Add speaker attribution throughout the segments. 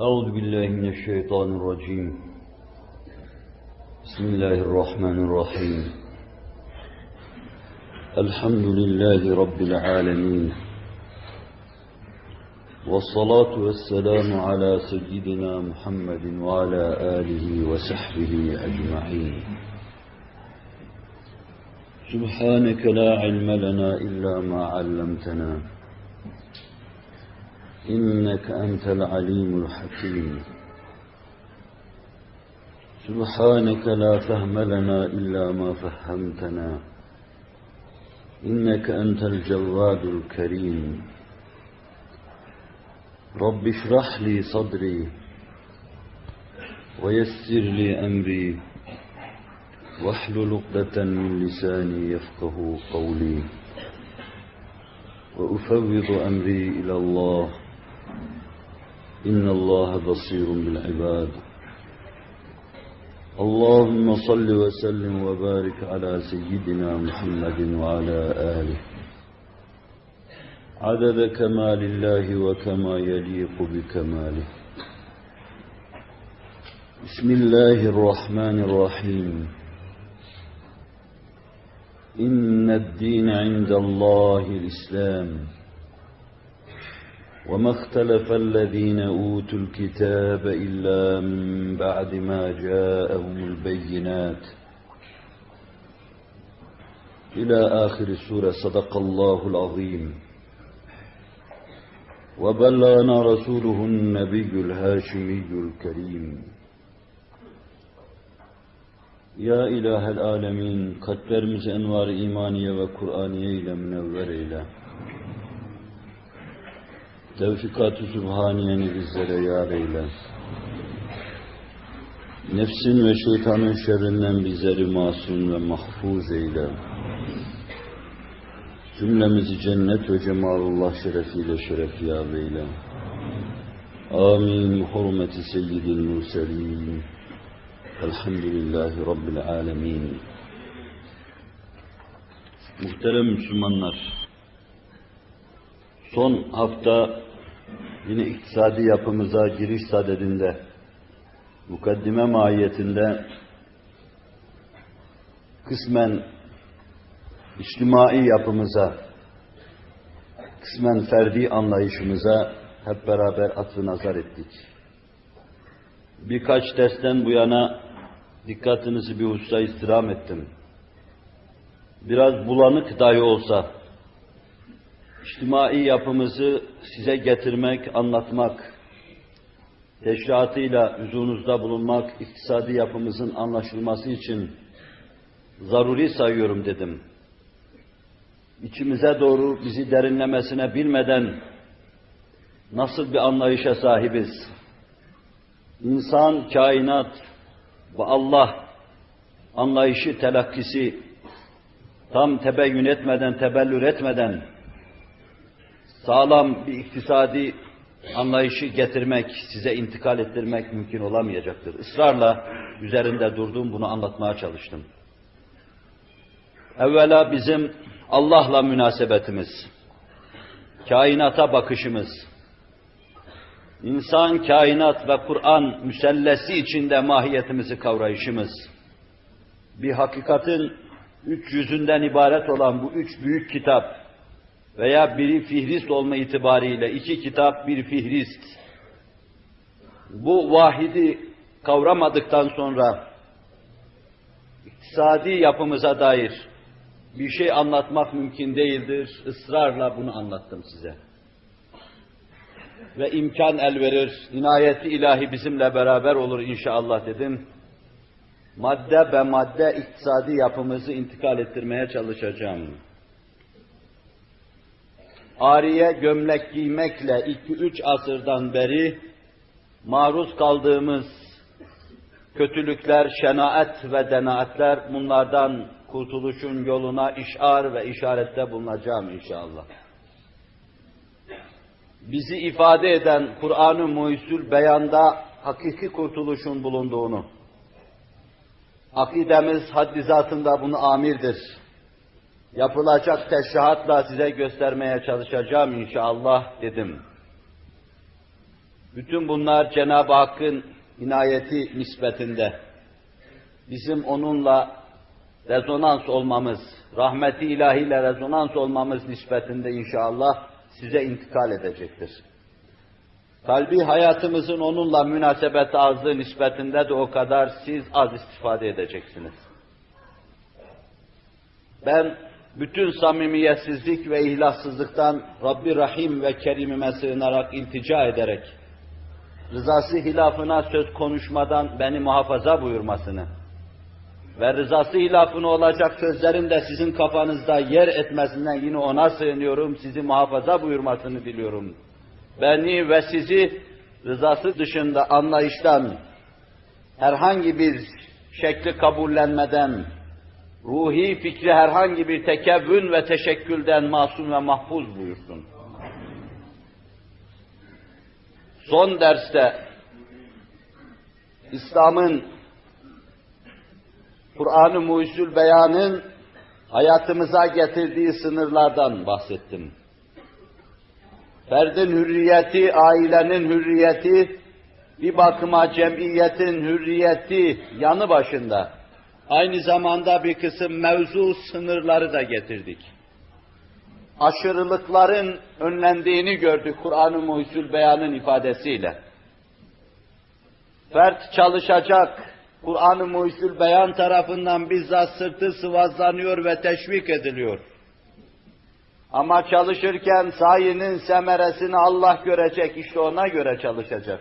Speaker 1: أعوذ بالله من الشيطان الرجيم. بسم الله الرحمن الرحيم. الحمد لله رب العالمين. والصلاة والسلام على سيدنا محمد وعلى آله وصحبه أجمعين. سبحانك لا علم لنا إلا ما علمتنا. إنك أنت العليم الحكيم. سبحانك لا فهم لنا إلا ما فهمتنا. إنك أنت الجواد الكريم. رب اشرح لي صدري ويسر لي أمري. واحلل عقدة من لساني يفقه قولي. وأفوض أمري إلى الله. إن الله بصير بالعباد. اللهم صل وسلم وبارك على سيدنا محمد وعلى آله. عدد كمال الله وكما يليق بكماله. بسم الله الرحمن الرحيم. إن الدين عند الله الإسلام. وما اختلف الذين أوتوا الكتاب إلا من بعد ما جاءهم البينات. إلى آخر السورة صدق الله العظيم. وبلغنا رسوله النبي الهاشمي الكريم. Ya İlahel Alemin, kalplerimizi envar-ı imaniye ve Kur'aniye ile münevver eyle. Tevfikat-ı Sübhaniye'ni bizlere yar eyle. Nefsin ve şeytanın şerrinden bizleri masum ve mahfuz eyle. Cümlemizi cennet ve cemalullah şerefiyle şerefiyar eyle. Amin. Hurmeti seyyidil murselin. Elhamdülillahi Rabbil alemin. Muhterem Müslümanlar, son hafta yine iktisadi yapımıza giriş sadedinde, mukaddime mahiyetinde kısmen içtimai yapımıza, kısmen ferdi anlayışımıza hep beraber atfı nazar ettik. Birkaç dersten bu yana dikkatinizi bir hususa istirham ettim. Biraz bulanık dahi olsa, içtimai yapımızı size getirmek, anlatmak, teşriatıyla huzurunuzda bulunmak, iktisadi yapımızın anlaşılması için zaruri sayıyorum dedim. İçimize doğru bizi derinlemesine bilmeden nasıl bir anlayışa sahibiz? İnsan, kainat ve Allah anlayışı, telakkisi tam tebeyyün etmeden, tebellür etmeden sağlam bir iktisadi anlayışı getirmek, size intikal ettirmek mümkün olamayacaktır. Israrla üzerinde durduğum bunu anlatmaya çalıştım. Evvela bizim Allah'la münasebetimiz, kainata bakışımız, insan, kainat ve Kur'an müsellesi içinde mahiyetimizi kavrayışımız, bir hakikatin üç yüzünden ibaret olan bu üç büyük kitap veya biri fihrist olma itibariyle iki kitap bir fihrist, bu vahidi kavramadıktan sonra iktisadi yapımıza dair bir şey anlatmak mümkün değildir. Israrla bunu anlattım size. Ve imkan el verir, inayeti ilahi bizimle beraber olur inşallah dedim. Madde be madde iktisadi yapımızı intikal ettirmeye çalışacağım. Ariye gömlek giymekle iki üç asırdan beri maruz kaldığımız kötülükler, şenaet ve denaetler bunlardan kurtuluşun yoluna işar ve işarette bulunacağım inşallah. Bizi ifade eden Kur'an-ı Muhyüzül beyanda hakiki kurtuluşun bulunduğunu, akidemiz haddi zatında bunu amirdir. Yapılacak teşrihatla size göstermeye çalışacağım inşallah dedim. Bütün bunlar Cenab-ı Hakk'ın inayeti nispetinde. Bizim onunla rezonans olmamız, rahmeti ilahiyle rezonans olmamız nispetinde inşallah size intikal edecektir. Kalbi hayatımızın onunla münasebet azlığı nispetinde de o kadar siz az istifade edeceksiniz. Ben bütün samimiyetsizlik ve ihlassızlıktan Rabbi Rahim ve Kerim'ime sığınarak iltica ederek, rızası hilafına söz konuşmadan beni muhafaza buyurmasını ve rızası hilafına olacak sözlerin de sizin kafanızda yer etmesinden yine ona sığınıyorum, sizi muhafaza buyurmasını diliyorum. Beni ve sizi rızası dışında anlayıştan, herhangi bir şekli kabullenmeden, ruhi fikri herhangi bir tekevvün ve teşekkülden masum ve mahfuz buyursun. Son derste İslam'ın Kur'an-ı Muhyüzül Beyan'ın hayatımıza getirdiği sınırlardan bahsettim. Ferdin hürriyeti, ailenin hürriyeti, bir bakıma cemiyetin hürriyeti yanı başında. Aynı zamanda bir kısım mevzu sınırları da getirdik. Aşırılıkların önlendiğini gördük Kur'an-ı Muhyüzül Beyan'ın ifadesiyle. Fert çalışacak, Kur'an-ı Muhyüzül Beyan tarafından bizzat sırtı sıvazlanıyor ve teşvik ediliyor. Ama çalışırken sayının semeresini Allah görecek, işte ona göre çalışacak.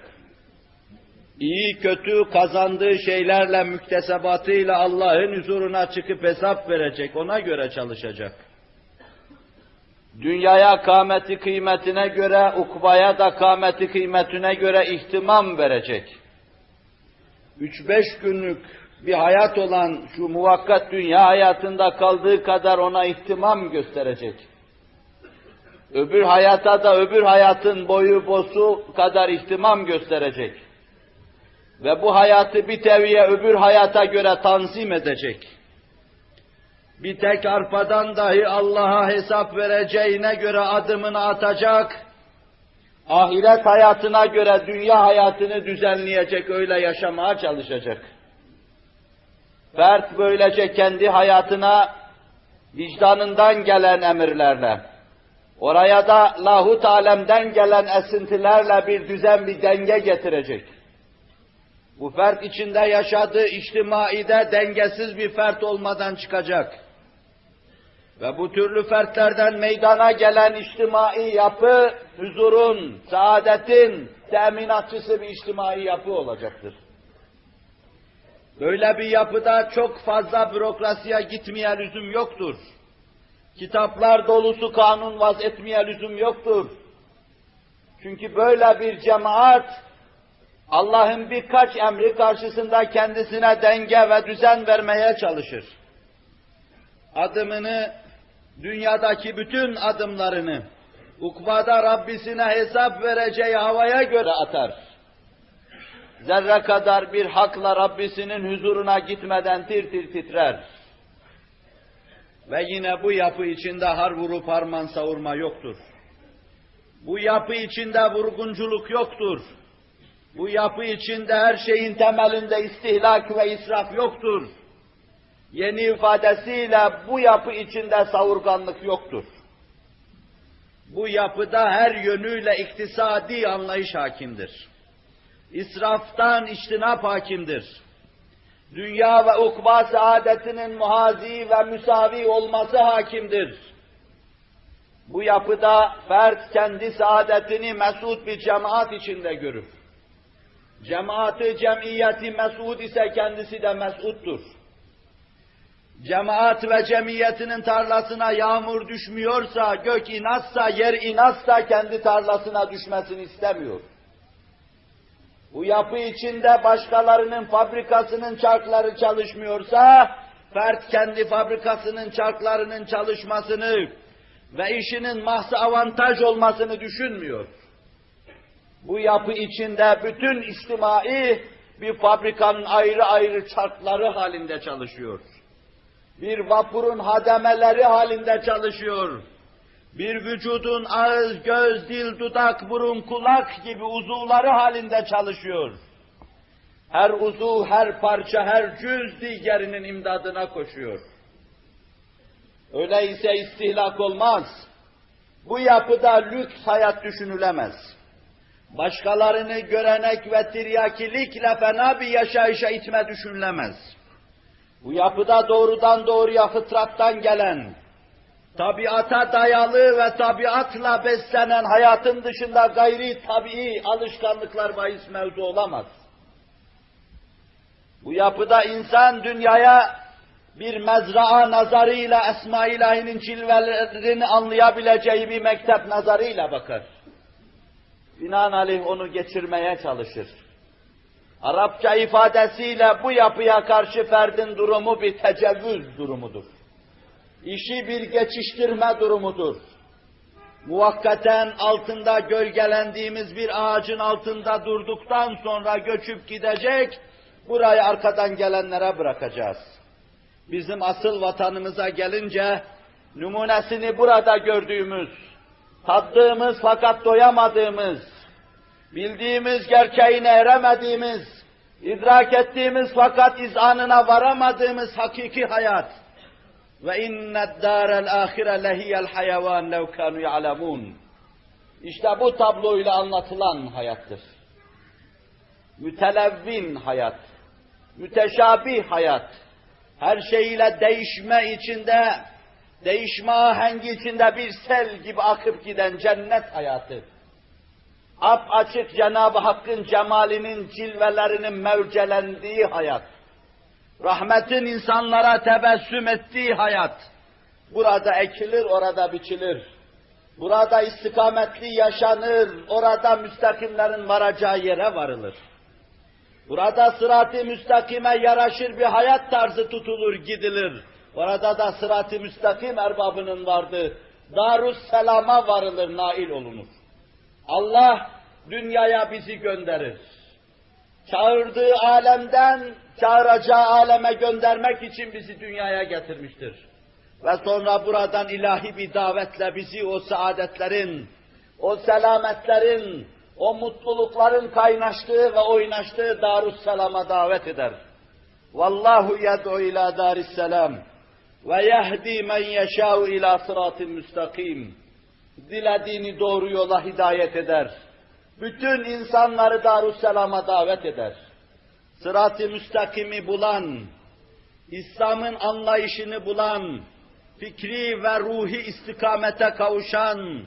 Speaker 1: İyi kötü kazandığı şeylerle, müktesebatıyla Allah'ın huzuruna çıkıp hesap verecek, ona göre çalışacak. Dünyaya kâmeti kıymetine göre, ukbaya da kâmeti kıymetine göre ihtimam verecek. Üç beş günlük bir hayat olan şu muvakkat dünya hayatında kaldığı kadar ona ihtimam gösterecek. Öbür hayata da öbür hayatın boyu bosu kadar ihtimam gösterecek. Ve bu hayatı bir teviye öbür hayata göre tanzim edecek. Bir tek arpadan dahi Allah'a hesap vereceğine göre adımını atacak. Ahiret hayatına göre dünya hayatını düzenleyecek, öyle yaşamaya çalışacak. Fert böylece kendi hayatına vicdanından gelen emirlerle, oraya da lahut alemden gelen esintilerle bir düzen, bir denge getirecek. Bu fert içinde yaşadığı içtimaide dengesiz bir fert olmadan çıkacak. Ve bu türlü fertlerden meydana gelen içtimai yapı, huzurun, saadetin teminatçısı bir içtimai yapı olacaktır. Böyle bir yapıda çok fazla bürokrasiye gitmeye lüzum yoktur. Kitaplar dolusu kanun vaz etmeye lüzum yoktur. Çünkü böyle bir cemaat, Allah'ın birkaç emri karşısında kendisine denge ve düzen vermeye çalışır. Adımını, dünyadaki bütün adımlarını, ukbada Rabbisine hesap vereceği havaya göre atar. Zerre kadar bir hakla Rabbisinin huzuruna gitmeden tir tir titrer. Ve yine bu yapı içinde har vurup harman savurma yoktur. Bu yapı içinde vurgunculuk yoktur. Bu yapı içinde her şeyin temelinde istihlak ve israf yoktur. Yeni ifadesiyle bu yapı içinde savurganlık yoktur. Bu yapıda her yönüyle iktisadi anlayış hakimdir. İsraftan içtinap hakimdir. Dünya ve ukba saadetinin muhazi ve müsavi olması hakimdir. Bu yapıda fert kendi saadetini mesut bir cemaat içinde görür. Cemaati, cemiyeti mesud ise kendisi de mesuttur. Cemaat ve cemiyetinin tarlasına yağmur düşmüyorsa, gök inatsa, yer inatsa kendi tarlasına düşmesini istemiyor. Bu yapı içinde başkalarının fabrikasının çarkları çalışmıyorsa, fert kendi fabrikasının çarklarının çalışmasını ve işinin mahsa avantaj olmasını düşünmüyor. Bu yapı içinde bütün içtimai bir fabrikanın ayrı ayrı çarkları halinde çalışıyor. Bir vapurun hademeleri halinde çalışıyor. bir vücudun ağız, göz, dil, dudak, burun, kulak gibi uzuvları halinde çalışıyor. Her uzuv, her parça, her cüz diğerinin imdadına koşuyor. Öyleyse istihlak olmaz. Bu yapıda lüks hayat düşünülemez. Başkalarını görenek ve tiryakilikle fena bir yaşayışa itme düşünülemez. Bu yapıda doğrudan doğruya fıtrattan gelen, tabiata dayalı ve tabiatla beslenen hayatın dışında gayri tabii alışkanlıklar bahis mevzu olamaz. Bu yapıda insan dünyaya bir mezraa nazarıyla Esma-i İlahi'nin cilvelerini anlayabileceği bir mektep nazarıyla bakar. Binaenaleyh onu geçirmeye çalışır. Arapça ifadesiyle bu yapıya karşı ferdin durumu bir tecevvüz durumudur. İşi bir geçiştirme durumudur. Muvakkaten altında gölgelendiğimiz bir ağacın altında durduktan sonra göçüp gidecek, burayı arkadan gelenlere bırakacağız. Bizim asıl vatanımıza gelince, numunesini burada gördüğümüz, tattığımız fakat doyamadığımız, bildiğimiz gerçeğine eremediğimiz, idrak ettiğimiz fakat izanına varamadığımız hakiki hayat. Ve inned dârel âhire lehiyel hayvan lev kânû ya'lemûn. İşte bu tabloyla anlatılan hayattır. Mütelevvin hayat, müteşabih hayat, her şeyiyle değişme içinde, değişme ahengi içinde bir sel gibi akıp giden cennet hayatı. Ap açık Cenab-ı Hakk'ın cemalinin cilvelerinin mevcelendiği hayat. Rahmetin insanlara tebessüm ettiği hayat. Burada ekilir, orada biçilir. Burada istikametli yaşanır, orada müstakimlerin varacağı yere varılır. Burada sırat-ı müstakime yaraşır bir hayat tarzı tutulur, gidilir. Orada da sırat-ı müstakim erbabının vardı. Darus selama varılır, nail olunur. Allah dünyaya bizi gönderir. Çağırdığı alemden çağıracağı aleme göndermek için bizi dünyaya getirmiştir. Ve sonra buradan ilahi bir davetle bizi o saadetlerin, o selametlerin, o mutlulukların kaynaştığı ve oynaştığı Darussalam'a davet eder. Vallahu yed'u ila darisselam ve yehdi men yeşâ'u ila sıratın müstakim. Dilediğini doğru yola hidayet eder. Bütün insanları Darussalam'a davet eder. Sırat-ı müstakimi bulan, İslam'ın anlayışını bulan, fikri ve ruhi istikamete kavuşan,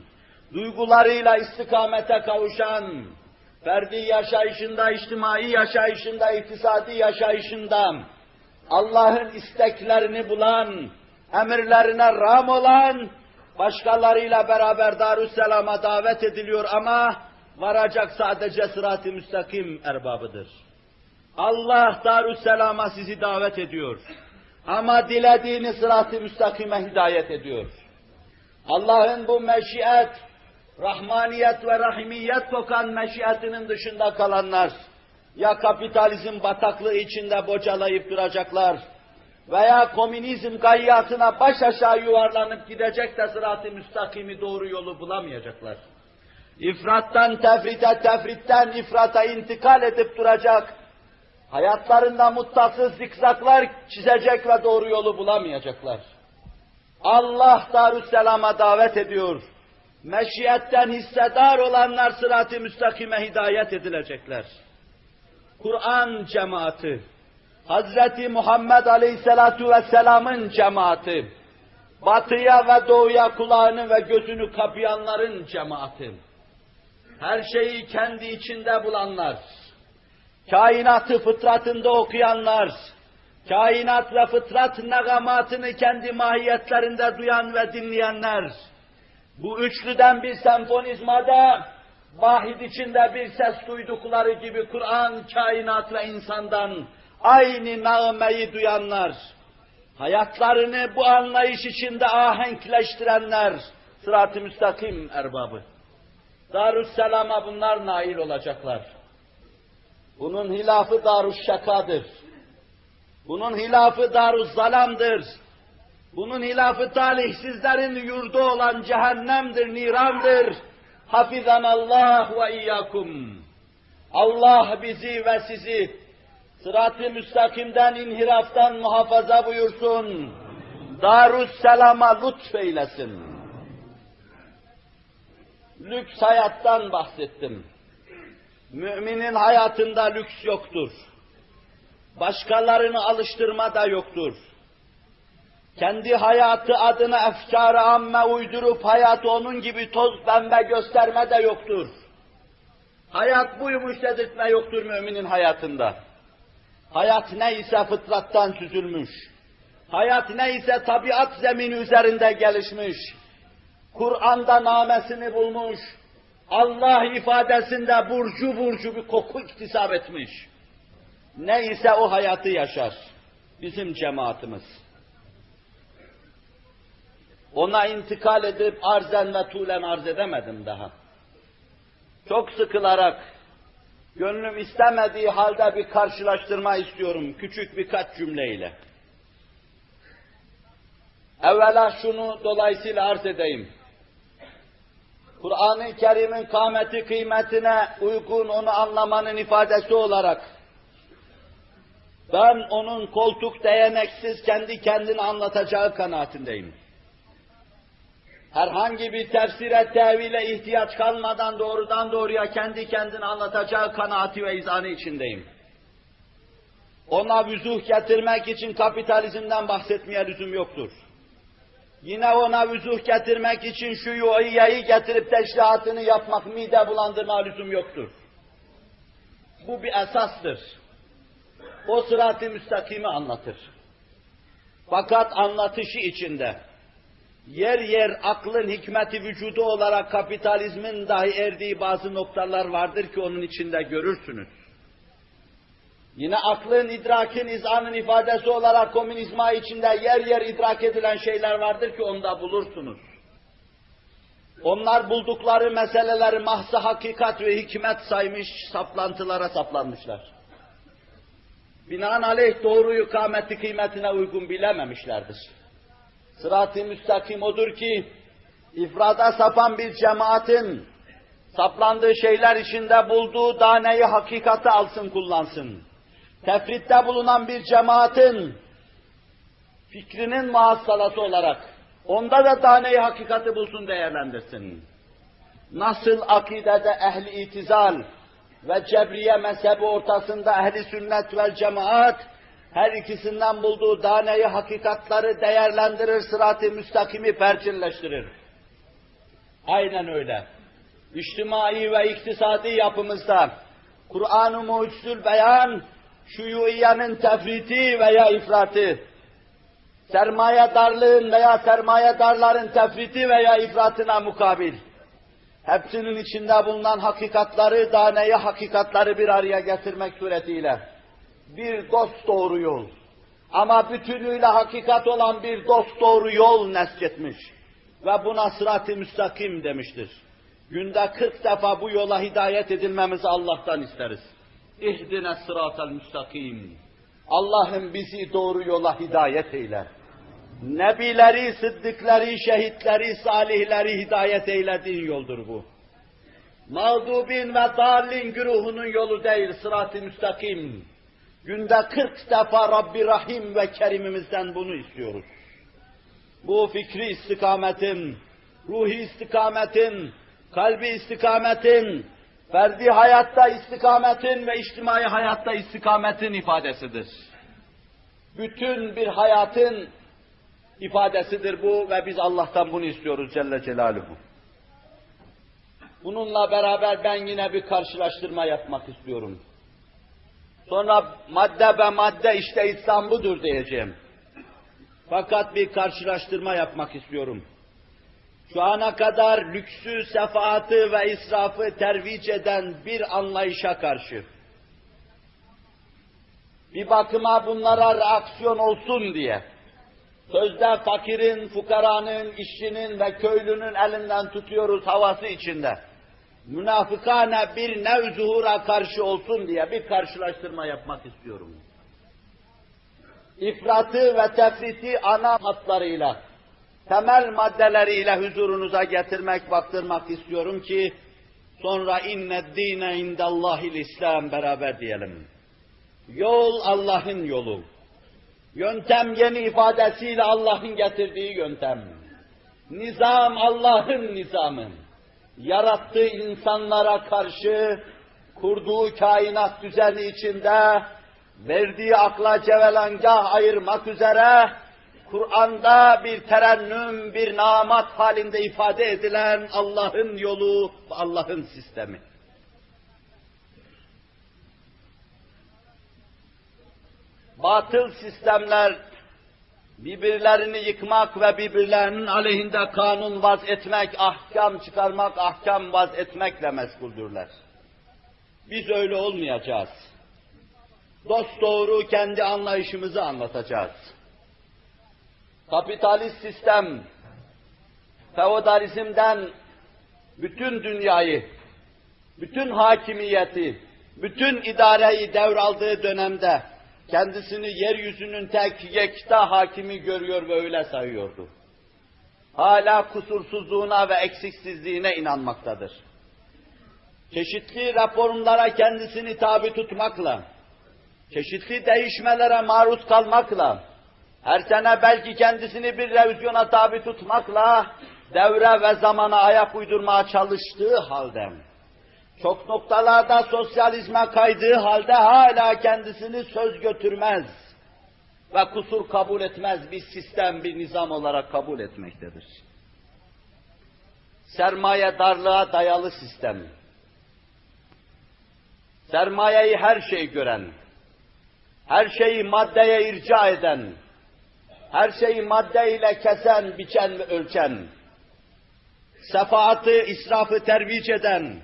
Speaker 1: duygularıyla istikamete kavuşan, ferdi yaşayışında, içtimai yaşayışında, iktisadi yaşayışında, Allah'ın isteklerini bulan, emirlerine ram olan, başkalarıyla beraber Darüsselam'a davet ediliyor ama varacak sadece sırat-ı müstakim erbabıdır. Allah Darüsselam'a sizi davet ediyor. Ama dilediğini sırat-ı müstakime hidayet ediyor. Allah'ın bu meşiyet, rahmaniyet ve rahimiyet kokan meşiyetinin dışında kalanlar, ya kapitalizm bataklığı içinde bocalayıp duracaklar, veya komünizm gayyatına baş aşağı yuvarlanıp gidecek de sırat-ı müstakimi doğru yolu bulamayacaklar. İfrattan tefrite, tefritten ifrata intikal edip duracak, hayatlarında muttasız zikzaklar çizecek ve doğru yolu bulamayacaklar. Allah Darüsselam'a davet ediyor. Meşiyetten hissedar olanlar sırat-ı müstakime hidayet edilecekler. Kur'an cemaati, Hazreti Muhammed Aleyhisselatu Vesselam'ın cemaati, batıya ve doğuya kulağını ve gözünü kapayanların cemaati, her şeyi kendi içinde bulanlar, kainatı fıtratında okuyanlar, kainat ve fıtrat negamatını kendi mahiyetlerinde duyan ve dinleyenler, bu üçlüden bir senfonizmada, vahid içinde bir ses duydukları gibi Kur'an, kainat ve insandan aynı nağmeyi duyanlar, hayatlarını bu anlayış içinde ahenkleştirenler, sırat-ı müstakim erbabı. Darüsselam'a bunlar nail olacaklar. Bunun hilafı Darüşşaka'dır. Bunun hilafı Darüzzalam'dır. Bunun hilafı talih sizlerin yurdu olan cehennemdir, nirandır. Hafizan Allah ve iyyakum. Allah bizi ve sizi sırat-ı müstakimden, inhiraftan muhafaza buyursun. Darüsselam'a lütfeylesin. Lüks hayattan bahsettim. Müminin hayatında lüks yoktur. Başkalarını alıştırma da yoktur. Kendi hayatı adına efkar-ı amme uydurup hayatı onun gibi toz pembe gösterme de yoktur. Hayat buymuş dedirtme yoktur müminin hayatında. Hayat neyse fıtrattan süzülmüş. Hayat neyse tabiat zemini üzerinde gelişmiş. Kur'an'da namesini bulmuş. Allah ifadesinde burcu burcu bir koku iktisap etmiş. Neyse o hayatı yaşar. Bizim cemaatimiz. Ona intikal edip arzen ve tulen arz edemedim daha. Çok sıkılarak, gönlüm istemediği halde bir karşılaştırma istiyorum küçük birkaç cümleyle. Evvela şunu dolayısıyla arz edeyim. Kur'an-ı Kerim'in kâmeti kıymetine uygun onu anlamanın ifadesi olarak ben onun koltuk değeneksiz kendi kendini anlatacağı kanaatindeyim. Herhangi bir tefsire, tevile ihtiyaç kalmadan doğrudan doğruya kendi kendini anlatacağı kanaati ve izanı içindeyim. Ona vüzuh getirmek için kapitalizmden bahsetmeye lüzum yoktur. Yine ona vüzuh getirmek için şu yuvayi getirip teşrihatını yapmak, mide bulandırma lüzum yoktur. Bu bir esastır. O sırat-ı müstakimi anlatır. Fakat anlatışı içinde yer yer aklın hikmeti vücudu olarak kapitalizmin dahi erdiği bazı noktalar vardır ki onun içinde görürsünüz. Yine aklın, idrakin, izanın ifadesi olarak komünizma içinde yer yer idrak edilen şeyler vardır ki onda bulursunuz. Onlar buldukları meseleleri mahsa hakikat ve hikmet saymış, saplantılara saplanmışlar. Binaenaleyh doğruyu kâmeti kıymetine uygun bilememişlerdir. Sırat-ı müstakim odur ki, ifrada sapan bir cemaatin, saplandığı şeyler içinde bulduğu taneyi hakikate alsın kullansın. Tefritte bulunan bir cemaatin, fikrinin muhassalası olarak, onda da taneyi hakikati bulsun değerlendirsin. Nasıl akidede ehli itizal ve cebriye mezhebi ortasında ehli sünnet vel cemaat, her ikisinden bulduğu daneyi hakikatları değerlendirir, sırat-ı müstakimi perçinleştirir. Aynen öyle. İçtimai ve iktisadi yapımızda Kur'an-ı Mucizül Beyan, şuyuiyenin tefriti veya ifratı, sermayedarlığın veya sermayedarların tefriti veya ifratına mukabil, hepsinin içinde bulunan hakikatları, daneyi hakikatları bir araya getirmek suretiyle, bir dost doğru yol. Ama bütünüyle hakikat olan bir dost doğru yol nesketmiş. Ve buna sırat-ı müstakim demiştir. Günde 40 defa bu yola hidayet edilmemizi Allah'tan isteriz. İhdine sıratel müstakim. Allah'ım bizi doğru yola hidayet eyle. Nebileri, sıddıkları, şehitleri, salihleri hidayet eylediğin yoldur bu. Mağdubin ve dalin güruhunun yolu değil, sırat-ı müstakim. Günde 40 defa Rabbi Rahim ve Kerimimizden bunu istiyoruz. Bu fikri istikametin, ruhi istikametin, kalbi istikametin, ferdi hayatta istikametin ve içtimai hayatta istikametin ifadesidir. Bütün bir hayatın ifadesidir bu ve biz Allah'tan bunu istiyoruz Celle Celaluhu. Bununla beraber ben yine bir karşılaştırma yapmak istiyorum. Sonra madde be madde işte İslam budur diyeceğim. Fakat bir karşılaştırma yapmak istiyorum. Şu ana kadar lüksü, sefaatı ve israfı tervic eden bir anlayışa karşı, bir bakıma bunlara reaksiyon olsun diye, sözde fakirin, fukaranın, işçinin ve köylünün elinden tutuyoruz havası içinde, münafıkane bir nev zuhura karşı olsun diye bir karşılaştırma yapmak istiyorum. ifratı ve tefriti ana hatlarıyla, temel maddeleriyle huzurunuza getirmek, baktırmak istiyorum ki, sonra inne dine indallahil İslam beraber diyelim. Yol Allah'ın yolu. Yöntem yeni ifadesiyle Allah'ın getirdiği yöntem. Nizam Allah'ın nizamı. Yarattığı insanlara karşı kurduğu kainat düzeni içinde verdiği akla cevelangah ayırmak üzere Kur'an'da bir terennüm, bir namat halinde ifade edilen Allah'ın yolu Allah'ın sistemi. Batıl sistemler birbirlerini yıkmak ve birbirlerinin aleyhinde kanun vaz etmek, ahkam çıkarmak, ahkam vaz etmekle meşguldürler. Biz öyle olmayacağız. Dost doğru kendi anlayışımızı anlatacağız. Kapitalist sistem, feodalizmden bütün dünyayı, bütün hakimiyeti, bütün idareyi devraldığı dönemde kendisini yeryüzünün tek yekta hakimi görüyor ve öyle sayıyordu. Hala kusursuzluğuna ve eksiksizliğine inanmaktadır. Çeşitli raporlara kendisini tabi tutmakla, çeşitli değişmelere maruz kalmakla, her sene belki kendisini bir revizyona tabi tutmakla, devre ve zamana ayak uydurmaya çalıştığı halde, çok noktalarda sosyalizme kaydığı halde hala kendisini söz götürmez ve kusur kabul etmez bir sistem, bir nizam olarak kabul etmektedir. Sermaye darlığa dayalı sistem. Sermayeyi her şey gören, her şeyi maddeye irca eden, her şeyi maddeyle kesen, biçen ve ölçen, sefaatı, israfı tervic eden,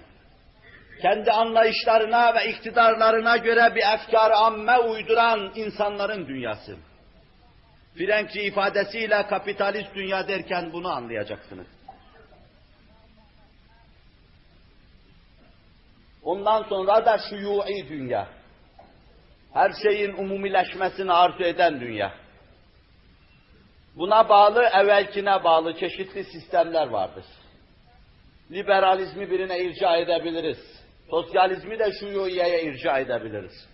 Speaker 1: kendi anlayışlarına ve iktidarlarına göre bir efkar amme uyduran insanların dünyası. Frenkçi ifadesiyle kapitalist dünya derken bunu anlayacaksınız. Ondan sonra da şuyu'i dünya. Her şeyin umumileşmesini arzu eden dünya. Buna bağlı, evvelkine bağlı çeşitli sistemler vardır. Liberalizmi birine irca edebiliriz. Sosyalizmi de şuyuiyeye irca edebiliriz.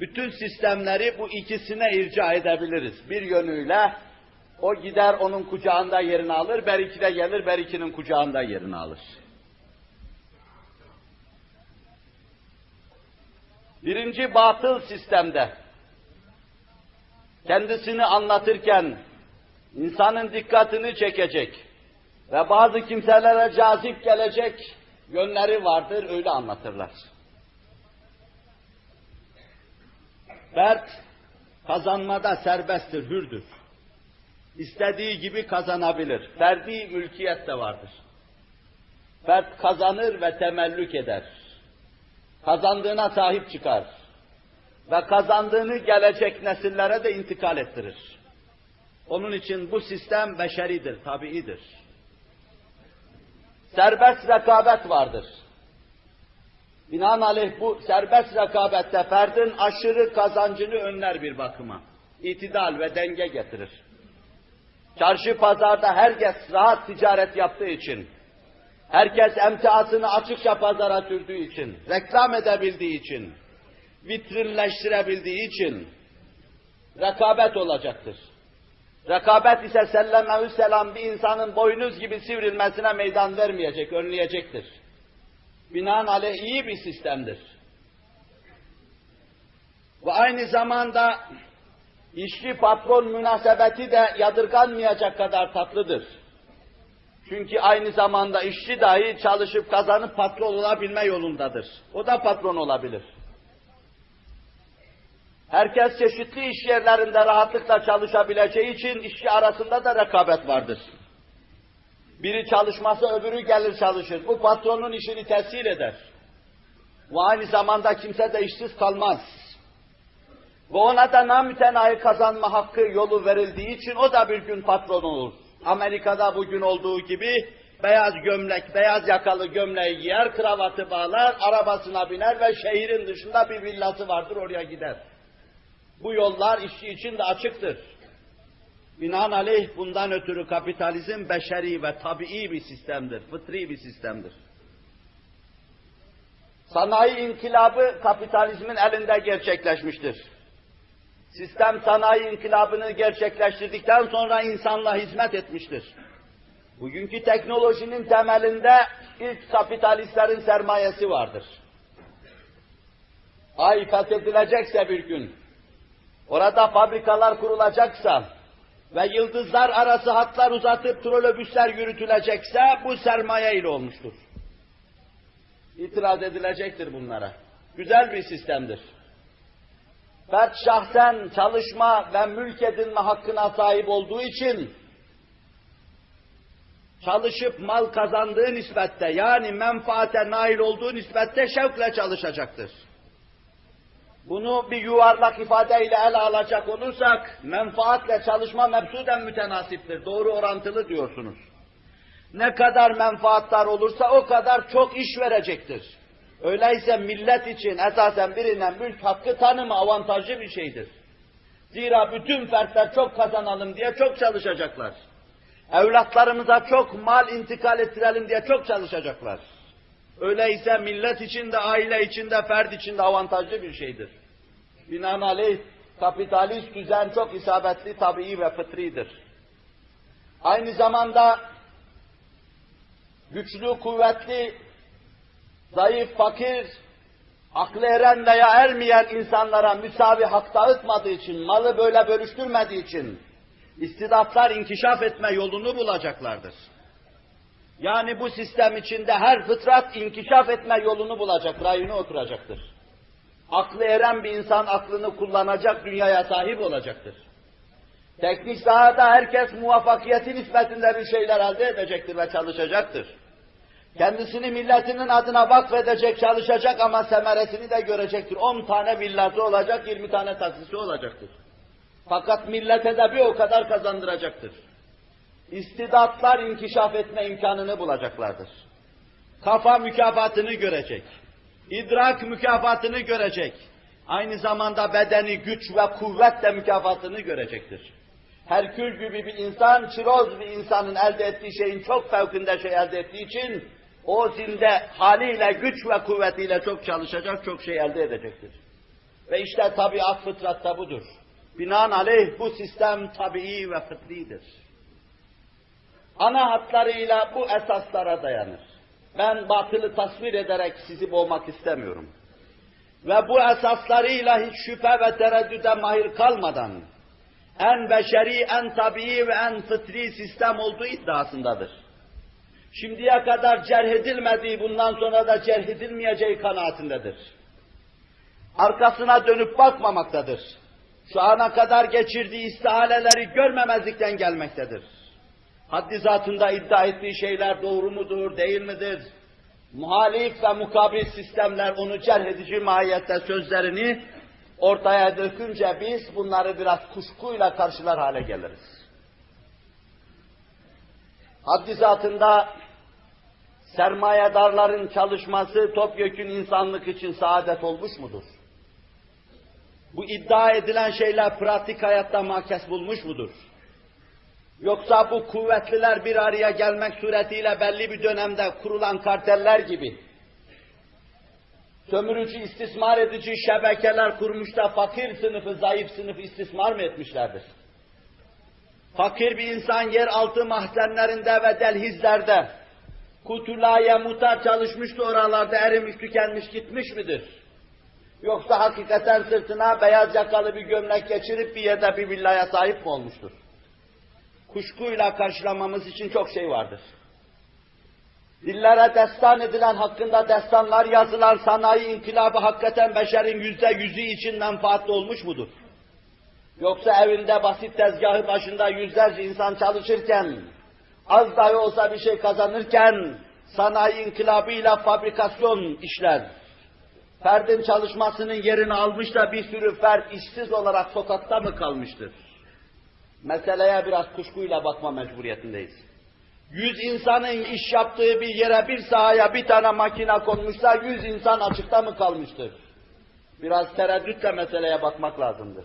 Speaker 1: Bütün sistemleri bu ikisine irca edebiliriz. Bir yönüyle o gider onun kucağında yerini alır, beriki de gelir berikinin kucağında yerini alır. Birinci batıl sistemde kendisini anlatırken insanın dikkatini çekecek ve bazı kimselere cazip gelecek yönleri vardır, öyle anlatırlar. Fert kazanmada serbesttir, hürdür. İstediği gibi kazanabilir. Ferdi mülkiyet de vardır. Fert kazanır ve temellük eder. Kazandığına sahip çıkar. Ve kazandığını gelecek nesillere de intikal ettirir. Onun için bu sistem beşeridir, tabiidir serbest rekabet vardır. Binaenaleyh bu serbest rekabette ferdin aşırı kazancını önler bir bakıma. İtidal ve denge getirir. Çarşı pazarda herkes rahat ticaret yaptığı için, herkes emtiasını açıkça pazara sürdüğü için, reklam edebildiği için, vitrinleştirebildiği için rekabet olacaktır. Rekabet ise sellemehü selam bir insanın boynuz gibi sivrilmesine meydan vermeyecek, önleyecektir. Binaenaleyh iyi bir sistemdir. Ve aynı zamanda işçi patron münasebeti de yadırganmayacak kadar tatlıdır. Çünkü aynı zamanda işçi dahi çalışıp kazanıp patron olabilme yolundadır. O da patron olabilir. Herkes çeşitli iş yerlerinde rahatlıkla çalışabileceği için işçi arasında da rekabet vardır. Biri çalışmasa öbürü gelir çalışır. Bu patronun işini tesir eder. Ve aynı zamanda kimse de işsiz kalmaz. Ve ona da namütenayi kazanma hakkı yolu verildiği için o da bir gün patron olur. Amerika'da bugün olduğu gibi beyaz gömlek, beyaz yakalı gömleği giyer, kravatı bağlar, arabasına biner ve şehrin dışında bir villası vardır oraya gider. Bu yollar işçi için de açıktır. Binaenaleyh bundan ötürü kapitalizm beşeri ve tabii bir sistemdir, fıtri bir sistemdir. Sanayi inkılabı kapitalizmin elinde gerçekleşmiştir. Sistem sanayi inkılabını gerçekleştirdikten sonra insanla hizmet etmiştir. Bugünkü teknolojinin temelinde ilk kapitalistlerin sermayesi vardır. Ay fethedilecekse bir gün, orada fabrikalar kurulacaksa ve yıldızlar arası hatlar uzatıp trolobüsler yürütülecekse bu sermaye ile olmuştur. İtiraz edilecektir bunlara. Güzel bir sistemdir. Fert şahsen çalışma ve mülk edinme hakkına sahip olduğu için çalışıp mal kazandığı nispette yani menfaate nail olduğu nispette şevkle çalışacaktır. Bunu bir yuvarlak ifadeyle ele alacak olursak, menfaatle çalışma mebsuden mütenasiptir. Doğru orantılı diyorsunuz. Ne kadar menfaatlar olursa o kadar çok iş verecektir. Öyleyse millet için esasen birine mülk hakkı tanımı avantajlı bir şeydir. Zira bütün fertler çok kazanalım diye çok çalışacaklar. Evlatlarımıza çok mal intikal ettirelim diye çok çalışacaklar. Öyleyse millet için de, aile için de, fert için de avantajlı bir şeydir. Binaenaleyh kapitalist düzen çok isabetli, tabii ve fıtridir. Aynı zamanda güçlü, kuvvetli, zayıf, fakir, aklı eren veya ermeyen insanlara müsavi hak dağıtmadığı için, malı böyle bölüştürmediği için, istidatlar inkişaf etme yolunu bulacaklardır. Yani bu sistem içinde her fıtrat inkişaf etme yolunu bulacak, rayını oturacaktır. Aklı eren bir insan aklını kullanacak, dünyaya sahip olacaktır. Teknik sahada herkes muvaffakiyeti nispetinde bir şeyler elde edecektir ve çalışacaktır. Kendisini milletinin adına vakfedecek, çalışacak ama semeresini de görecektir. 10 tane villası olacak, 20 tane taksisi olacaktır. Fakat millete de bir o kadar kazandıracaktır. İstidatlar inkişaf etme imkanını bulacaklardır. Kafa mükafatını görecek. İdrak mükafatını görecek. Aynı zamanda bedeni güç ve kuvvet de mükafatını görecektir. Herkül gibi bir insan, çiroz bir insanın elde ettiği şeyin çok fevkinde şey elde ettiği için o zinde haliyle, güç ve kuvvetiyle çok çalışacak, çok şey elde edecektir. Ve işte tabiat fıtratta budur. Binaenaleyh bu sistem tabii ve fıtridir. Ana hatlarıyla bu esaslara dayanır. Ben batılı tasvir ederek sizi boğmak istemiyorum. Ve bu esaslarıyla hiç şüphe ve tereddüde mahir kalmadan en beşeri, en tabii ve en fıtri sistem olduğu iddiasındadır. Şimdiye kadar cerh edilmediği, bundan sonra da cerh edilmeyeceği kanaatindedir. Arkasına dönüp bakmamaktadır. Şu ana kadar geçirdiği istihaleleri görmemezlikten gelmektedir. Haddi zatında iddia ettiği şeyler doğru mudur, değil midir? Muhalif ve mukabil sistemler onu cerh edici mahiyette sözlerini ortaya dökünce biz bunları biraz kuşkuyla karşılar hale geliriz. Haddi zatında sermayedarların çalışması topyekün insanlık için saadet olmuş mudur? Bu iddia edilen şeyler pratik hayatta mahkes bulmuş mudur? Yoksa bu kuvvetliler bir araya gelmek suretiyle belli bir dönemde kurulan karteller gibi sömürücü, istismar edici şebekeler kurmuş da fakir sınıfı, zayıf sınıfı istismar mı etmişlerdir? Fakir bir insan yeraltı mahzenlerinde ve delhizlerde kutulaya mutar çalışmıştı oralarda erimiş, tükenmiş, gitmiş midir? Yoksa hakikaten sırtına beyaz yakalı bir gömlek geçirip bir yerde bir villaya sahip mi olmuştur? Kuşkuyla karşılamamız için çok şey vardır. Dillere destan edilen hakkında destanlar yazılan sanayi inkılabı hakikaten beşerin yüzde yüzü için menfaatli olmuş mudur? Yoksa evinde basit tezgahı başında yüzlerce insan çalışırken, az dahi olsa bir şey kazanırken, sanayi inkılabıyla fabrikasyon işler. Ferdin çalışmasının yerini almış da bir sürü fert işsiz olarak sokakta mı kalmıştır? Meseleye biraz kuşkuyla bakma mecburiyetindeyiz. Yüz insanın iş yaptığı bir yere, bir sahaya bir tane makine konmuşsa, yüz insan açıkta mı kalmıştır? Biraz tereddütle meseleye bakmak lazımdır.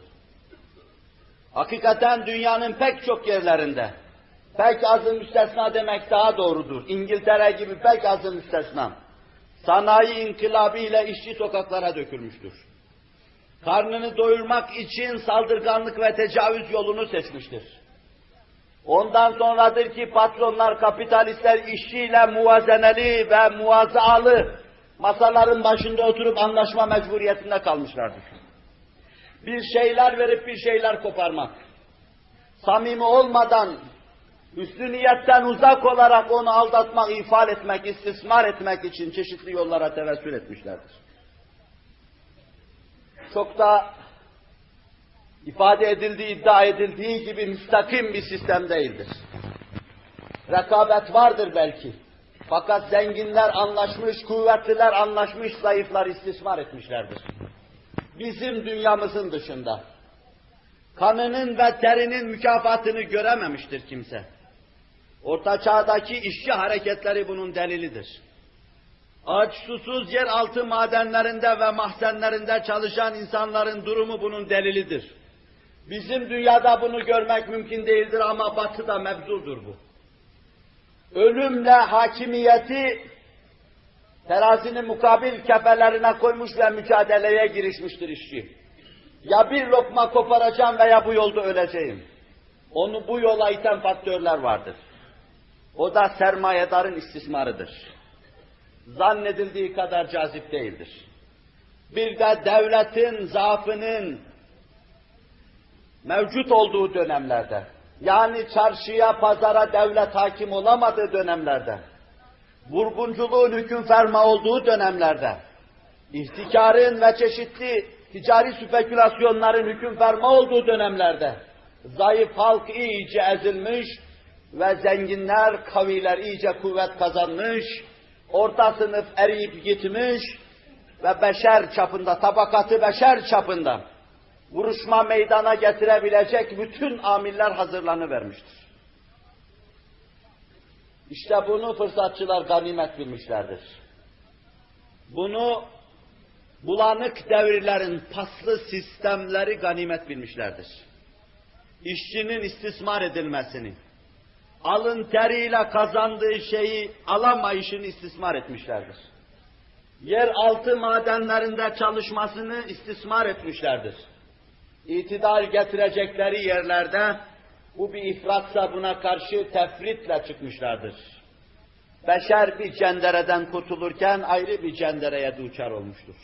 Speaker 1: Hakikaten dünyanın pek çok yerlerinde, pek azı müstesna demek daha doğrudur. İngiltere gibi pek azı müstesna. Sanayi inkılabı ile işçi sokaklara dökülmüştür. Karnını doyurmak için saldırganlık ve tecavüz yolunu seçmiştir. Ondan sonradır ki patronlar, kapitalistler işçiyle muvazeneli ve muvazaalı masaların başında oturup anlaşma mecburiyetinde kalmışlardır. Bir şeyler verip bir şeyler koparmak, samimi olmadan, üstü niyetten uzak olarak onu aldatmak, ifade etmek, istismar etmek için çeşitli yollara tevessül etmişlerdir. Çok da ifade edildiği, iddia edildiği gibi müstakim bir sistem değildir. Rekabet vardır belki. Fakat zenginler anlaşmış, kuvvetliler anlaşmış, zayıflar istismar etmişlerdir. Bizim dünyamızın dışında. Kanının ve terinin mükafatını görememiştir kimse. Orta çağdaki işçi hareketleri bunun delilidir. Aç susuz yeraltı madenlerinde ve mahzenlerinde çalışan insanların durumu bunun delilidir. Bizim dünyada bunu görmek mümkün değildir ama batıda mevzudur bu. Ölümle hakimiyeti terazinin mukabil kefelerine koymuş ve mücadeleye girişmiştir işçi. Ya bir lokma koparacağım veya bu yolda öleceğim. Onu bu yola iten faktörler vardır. O da sermayedarın istismarıdır. Zannedildiği kadar cazip değildir. Bir de devletin zaafının mevcut olduğu dönemlerde, yani çarşıya, pazara devlet hakim olamadığı dönemlerde, vurgunculuğun hüküm ferma olduğu dönemlerde, ihtikarın ve çeşitli ticari spekülasyonların hüküm ferma olduğu dönemlerde, zayıf halk iyice ezilmiş ve zenginler, kaviler iyice kuvvet kazanmış, orta sınıf eriyip gitmiş ve beşer çapında, tabakatı beşer çapında vuruşma meydana getirebilecek bütün amiller hazırlanıvermiştir. İşte bunu fırsatçılar ganimet bilmişlerdir. Bunu bulanık devirlerin paslı sistemleri ganimet bilmişlerdir. İşçinin istismar edilmesini, alın teriyle kazandığı şeyi alamayışını istismar etmişlerdir. Yer altı madenlerinde çalışmasını istismar etmişlerdir. İtidal getirecekleri yerlerde bu bir ifratsa buna karşı tefritle çıkmışlardır. Beşer bir cendereden kurtulurken ayrı bir cendereye duçar olmuştur.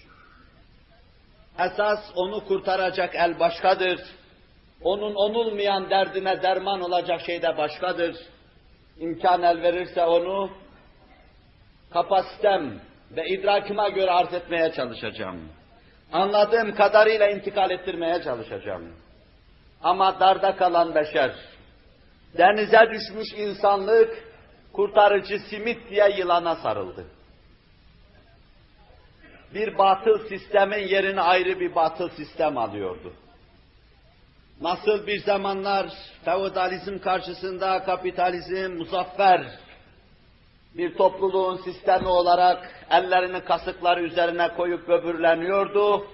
Speaker 1: Esas onu kurtaracak el başkadır. Onun onulmayan derdine derman olacak şey de başkadır. İmkan el verirse onu kapasitem ve idrakıma göre arz etmeye çalışacağım. Anladığım kadarıyla intikal ettirmeye çalışacağım. Ama darda kalan beşer, denize düşmüş insanlık, kurtarıcı simit diye yılana sarıldı. Bir batıl sistemin yerini ayrı bir batıl sistem alıyordu. Nasıl bir zamanlar feodalizm karşısında kapitalizm muzaffer bir topluluğun sistemi olarak ellerini kasıkları üzerine koyup böbürleniyordu.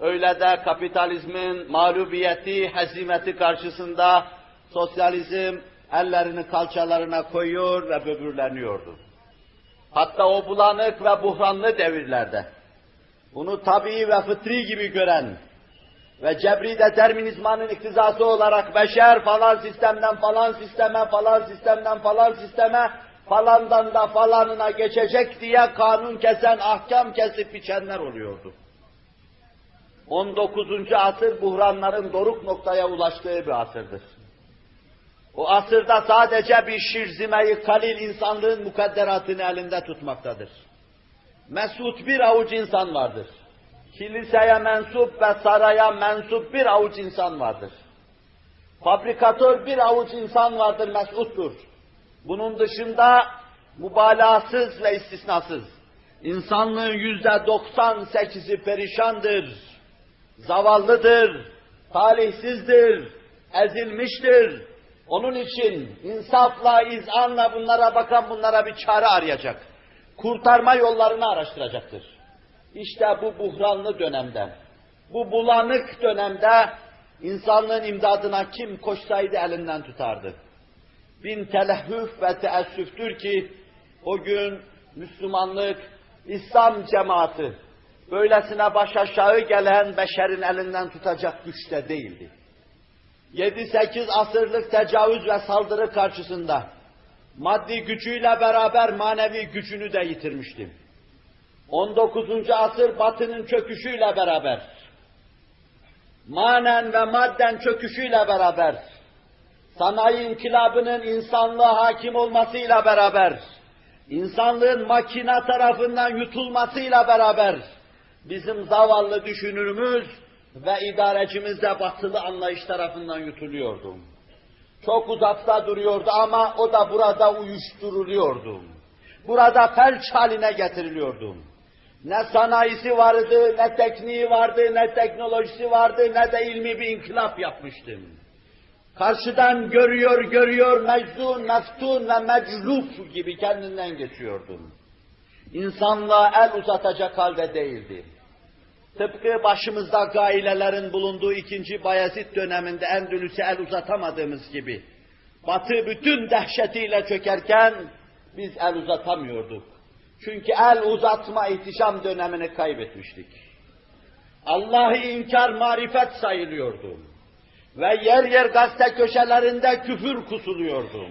Speaker 1: Öyle de kapitalizmin mağlubiyeti, hezimeti karşısında sosyalizm ellerini kalçalarına koyuyor ve böbürleniyordu. Hatta o bulanık ve buhranlı devirlerde bunu tabii ve fıtri gibi gören ve cebri determinizmanın iktizası olarak beşer falan sistemden falan sisteme, falan sistemden falan sisteme, falandan da falanına geçecek diye kanun kesen, ahkam kesip biçenler oluyordu. 19. asır buhranların doruk noktaya ulaştığı bir asırdır. O asırda sadece bir şirzimeyi kalil insanlığın mukadderatını elinde tutmaktadır. Mesut bir avuç insan vardır. Kiliseye mensup ve saraya mensup bir avuç insan vardır. Fabrikatör bir avuç insan vardır, mesuttur. Bunun dışında mübalağasız ve istisnasız. İnsanlığın yüzde doksan sekizi perişandır, zavallıdır, talihsizdir, ezilmiştir. Onun için insafla, izanla bunlara bakan bunlara bir çare arayacak. Kurtarma yollarını araştıracaktır. İşte bu buhranlı dönemde, bu bulanık dönemde insanlığın imdadına kim koşsaydı elinden tutardı. Bin telehhüf ve teessüftür ki o gün Müslümanlık, İslam cemaati böylesine baş aşağı gelen beşerin elinden tutacak güçte değildi. 7-8 asırlık tecavüz ve saldırı karşısında maddi gücüyle beraber manevi gücünü de yitirmiştim. 19. asır batının çöküşüyle beraber, manen ve madden çöküşüyle beraber, sanayi inkılabının insanlığa hakim olmasıyla beraber, insanlığın makina tarafından yutulmasıyla beraber, bizim zavallı düşünürümüz ve idarecimiz de batılı anlayış tarafından yutuluyordu. Çok uzakta duruyordu ama o da burada uyuşturuluyordu. Burada felç haline getiriliyordu. Ne sanayisi vardı, ne tekniği vardı, ne teknolojisi vardı, ne de ilmi bir inkılap yapmıştım. Karşıdan görüyor, görüyor, mecnun, meftun ve meclup gibi kendinden geçiyordum. İnsanlığa el uzatacak halde değildi. Tıpkı başımızda gailelerin bulunduğu ikinci Bayezid döneminde Endülüs'e el uzatamadığımız gibi, Batı bütün dehşetiyle çökerken biz el uzatamıyorduk. Çünkü el uzatma ihtişam dönemini kaybetmiştik. Allah'ı inkar marifet sayılıyordu. Ve yer yer gazete köşelerinde küfür kusuluyordu.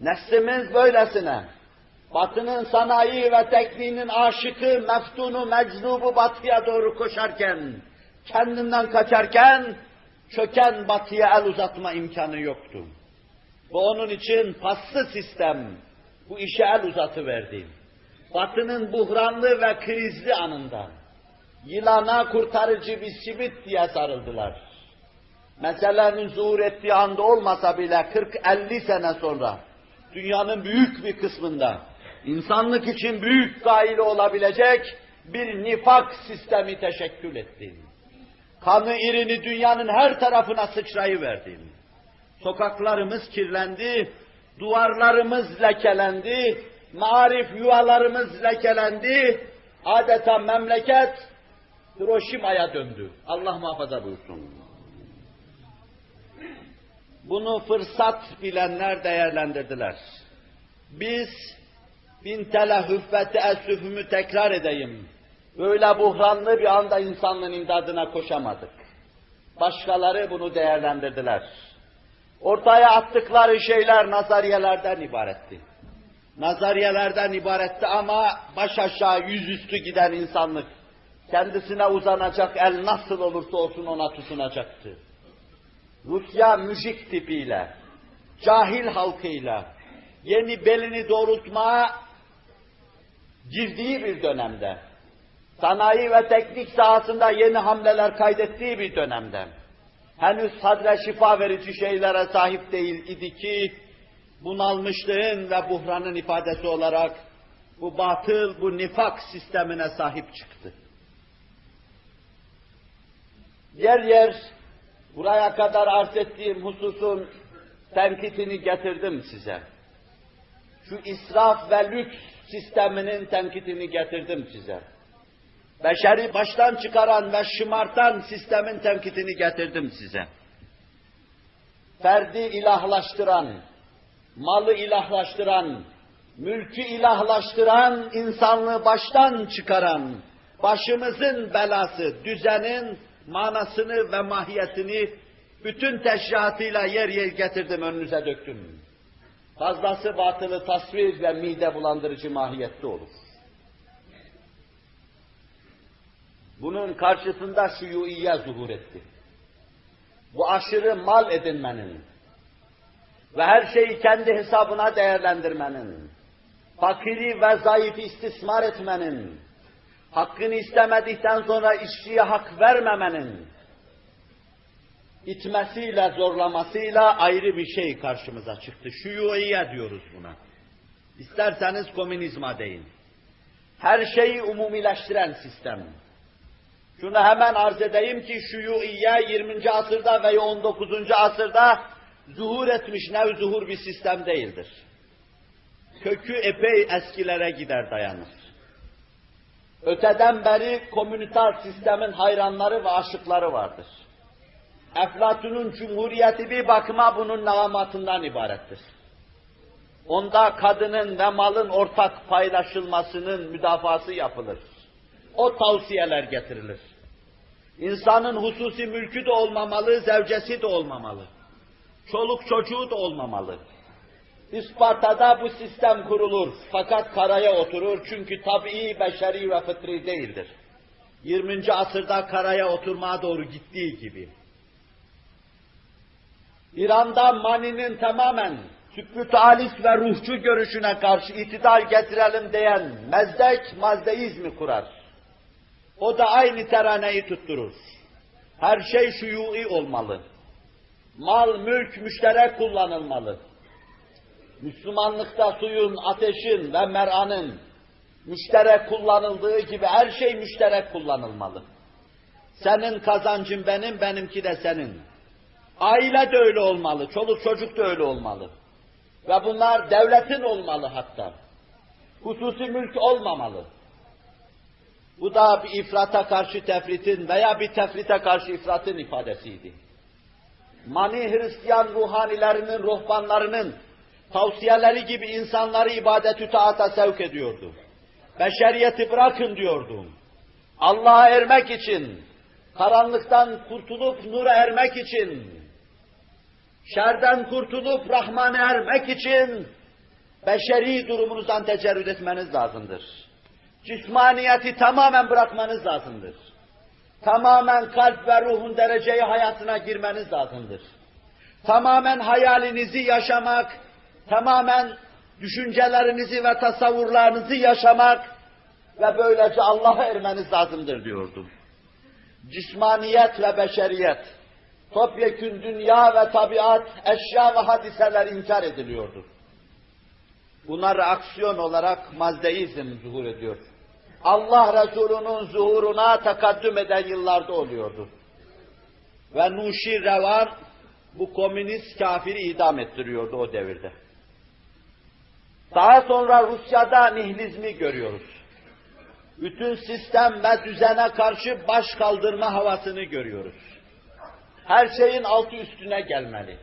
Speaker 1: Neslimiz böylesine, Batının sanayi ve tekniğinin aşıkı, meftunu, meczubu batıya doğru koşarken, kendinden kaçarken, çöken batıya el uzatma imkanı yoktu. Bu onun için paslı sistem bu işe el uzatıverdi. Batının buhranlı ve krizli anında yılana kurtarıcı bir simit diye sarıldılar. Meselenin zuhur ettiği anda olmasa bile 40-50 sene sonra dünyanın büyük bir kısmında insanlık için büyük gaile olabilecek bir nifak sistemi teşekkül etti. Kanı irini dünyanın her tarafına sıçrayıverdi. Sokaklarımız kirlendi, duvarlarımız lekelendi, marif yuvalarımız lekelendi, adeta memleket Hiroşima'ya döndü. Allah muhafaza buyursun. Bunu fırsat bilenler değerlendirdiler. Biz bin telehüf ve teessüfümü tekrar edeyim. Böyle buhranlı bir anda insanlığın imdadına koşamadık. Başkaları bunu değerlendirdiler. Ortaya attıkları şeyler nazariyelerden ibaretti. Nazariyelerden ibaretti ama baş aşağı yüzüstü giden insanlık kendisine uzanacak el nasıl olursa olsun ona tutunacaktı. Rusya müzik tipiyle, cahil halkıyla, yeni belini doğrultmaya girdiği bir dönemde, sanayi ve teknik sahasında yeni hamleler kaydettiği bir dönemde, henüz sadre şifa verici şeylere sahip değil idi ki, bunalmışlığın ve buhranın ifadesi olarak bu batıl, bu nifak sistemine sahip çıktı. Yer yer buraya kadar arz ettiğim hususun tenkitini getirdim size. Şu israf ve lüks sisteminin tenkitini getirdim size. Beşeri baştan çıkaran ve şımartan sistemin tenkitini getirdim size. Ferdi ilahlaştıran, malı ilahlaştıran, mülkü ilahlaştıran, insanlığı baştan çıkaran, başımızın belası, düzenin manasını ve mahiyetini bütün teşrihatıyla yer yer getirdim, önünüze döktüm. Fazlası batılı tasvir ve mide bulandırıcı mahiyette olur. Bunun karşısında şuyuiye zuhur etti. Bu aşırı mal edinmenin ve her şeyi kendi hesabına değerlendirmenin, fakiri ve zayıfı istismar etmenin, hakkını istemedikten sonra işçiye hak vermemenin, itmesiyle, zorlamasıyla ayrı bir şey karşımıza çıktı. Şuyuiye diyoruz buna. İsterseniz komünizma deyin. Her şeyi umumileştiren sistem. Şunu hemen arz edeyim ki şuyuiye 20. asırda veya 19. asırda zuhur etmiş nev zuhur bir sistem değildir. Kökü epey eskilere gider dayanır. Öteden beri komünitar sistemin hayranları ve aşıkları vardır. Eflatun'un cumhuriyeti bir bakıma bunun nağamatından ibarettir. Onda kadının ve malın ortak paylaşılmasının müdafası yapılır. O tavsiyeler getirilir. İnsanın hususi mülkü de olmamalı, zevcesi de olmamalı. Çoluk çocuğu da olmamalı. İsparta'da bu sistem kurulur fakat karaya oturur çünkü tabii, beşeri ve fıtri değildir. 20. asırda karaya oturmaya doğru gittiği gibi. İran'da maninin tamamen sübütalist ve ruhçu görüşüne karşı itidal getirelim diyen mezdek mazdeizmi kurar. O da aynı teraneyi tutturur. Her şey şuyui olmalı. Mal, mülk müşterek kullanılmalı. Müslümanlıkta suyun, ateşin ve meranın müşterek kullanıldığı gibi her şey müşterek kullanılmalı. Senin kazancın benim, benimki de senin. Aile de öyle olmalı, çoluk çocuk da öyle olmalı. Ve bunlar devletin olmalı hatta. Hususi mülk olmamalı. Bu da bir ifrata karşı tefritin veya bir tefrite karşı ifratın ifadesiydi. Mani Hristiyan ruhanilerinin, ruhbanlarının tavsiyeleri gibi insanları ibadet-ü taata sevk ediyordu. Beşeriyeti bırakın diyordum. Allah'a ermek için, karanlıktan kurtulup nura ermek için, şerden kurtulup Rahman'a ermek için beşeri durumunuzdan tecerrüt etmeniz lazımdır. Cismaniyeti tamamen bırakmanız lazımdır. Tamamen kalp ve ruhun dereceyi hayatına girmeniz lazımdır. Tamamen hayalinizi yaşamak, tamamen düşüncelerinizi ve tasavvurlarınızı yaşamak ve böylece Allah'a ermeniz lazımdır diyordum. Cismaniyet ve beşeriyet, topyekün dünya ve tabiat, eşya ve hadiseler inkar ediliyordu. Buna reaksiyon olarak mazdeizm zuhur ediyor. Allah Resulü'nün zuhuruna takaddüm eden yıllarda oluyordu. Ve Nuşi Revan bu komünist kafiri idam ettiriyordu o devirde. Daha sonra Rusya'da nihilizmi görüyoruz. Bütün sistem ve düzene karşı baş kaldırma havasını görüyoruz. Her şeyin altı üstüne gelmeli.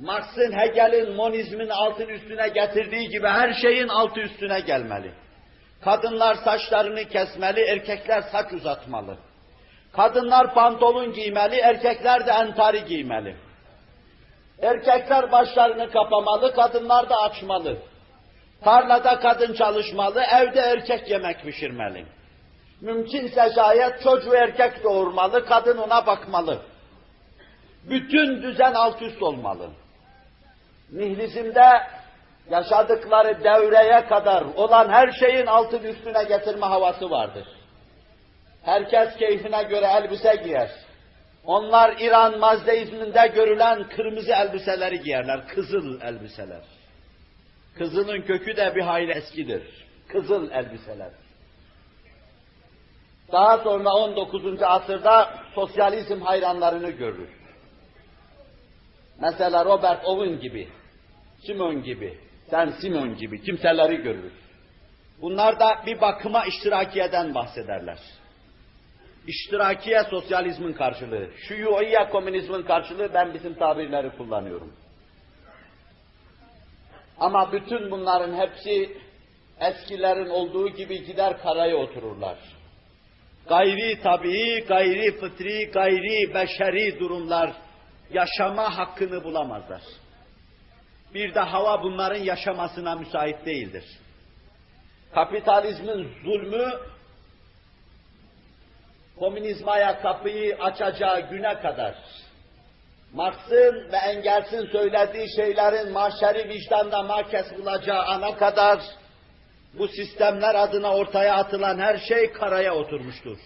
Speaker 1: Marx'ın, Hegel'in, monizmin altın üstüne getirdiği gibi her şeyin altı üstüne gelmeli. Kadınlar saçlarını kesmeli, erkekler saç uzatmalı. Kadınlar pantolon giymeli, erkekler de entari giymeli. Erkekler başlarını kapamalı, kadınlar da açmalı. Tarlada kadın çalışmalı, evde erkek yemek pişirmeli. Mümkünse şayet çocuğu erkek doğurmalı, kadın ona bakmalı. Bütün düzen alt üst olmalı. Nihilizmde yaşadıkları devreye kadar olan her şeyin altın üstüne getirme havası vardır. Herkes keyfine göre elbise giyer. Onlar İran mazdeizminde görülen kırmızı elbiseleri giyerler, kızıl elbiseler. Kızılın kökü de bir hayli eskidir. Kızıl elbiseler. Daha sonra 19. asırda sosyalizm hayranlarını görür. Mesela Robert Owen gibi, Simon gibi, sen Simon gibi kimseleri görürüz. Bunlar da bir bakıma iştirakiyeden bahsederler. İştirakiye sosyalizmin karşılığı, şuyuiye komünizmin karşılığı ben bizim tabirleri kullanıyorum. Ama bütün bunların hepsi eskilerin olduğu gibi gider karaya otururlar. Gayri tabii, gayri fıtri, gayri beşeri durumlar yaşama hakkını bulamazlar. Bir de hava bunların yaşamasına müsait değildir. Kapitalizmin zulmü komünizmaya kapıyı açacağı güne kadar Marx'ın ve Engels'in söylediği şeylerin mahşeri vicdanda makes bulacağı ana kadar bu sistemler adına ortaya atılan her şey karaya oturmuştur.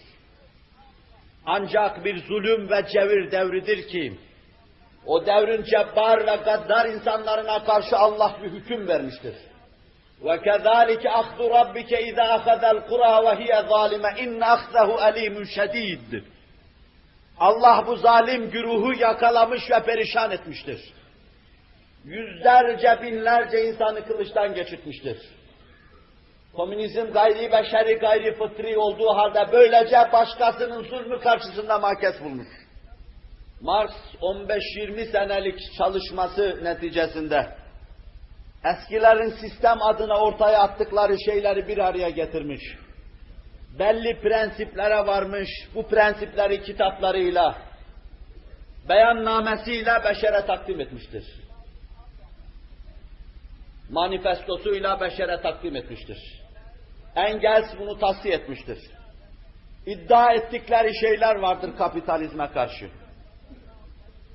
Speaker 1: Ancak bir zulüm ve cevir devridir ki, o devrin cebbar ve gaddar insanlarına karşı Allah bir hüküm vermiştir. وَكَذَٰلِكَ أَخْذُ رَبِّكَ اِذَا أَخَذَ الْقُرَى وَهِيَ ظَالِمَ اِنَّ أَخْذَهُ أَلِيمٌ شَد۪يدٌ Allah bu zalim güruhu yakalamış ve perişan etmiştir. Yüzlerce, binlerce insanı kılıçtan geçirtmiştir. Komünizm gayri beşeri, gayri fıtri olduğu halde böylece başkasının zulmü karşısında makes bulmuş. Marx 15-20 senelik çalışması neticesinde eskilerin sistem adına ortaya attıkları şeyleri bir araya getirmiş. Belli prensiplere varmış, bu prensipleri kitaplarıyla, beyannamesiyle beşere takdim etmiştir. Manifestosuyla beşere takdim etmiştir. Engels bunu tasfiye etmiştir. İddia ettikleri şeyler vardır kapitalizme karşı.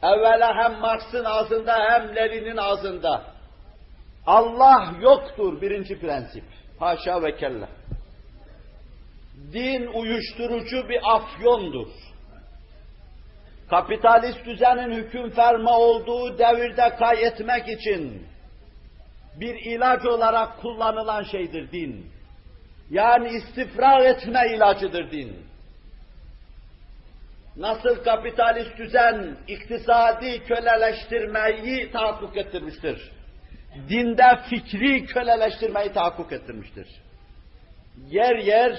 Speaker 1: Evvela hem Marx'ın ağzında hem Lenin'in ağzında. Allah yoktur birinci prensip. Haşa ve kella. Din uyuşturucu bir afyondur. Kapitalist düzenin hüküm ferma olduğu devirde kayetmek için bir ilaç olarak kullanılan şeydir din. Yani istifra etme ilacıdır din. Nasıl kapitalist düzen iktisadi köleleştirmeyi tahakkuk ettirmiştir. Dinde fikri köleleştirmeyi tahakkuk ettirmiştir. Yer yer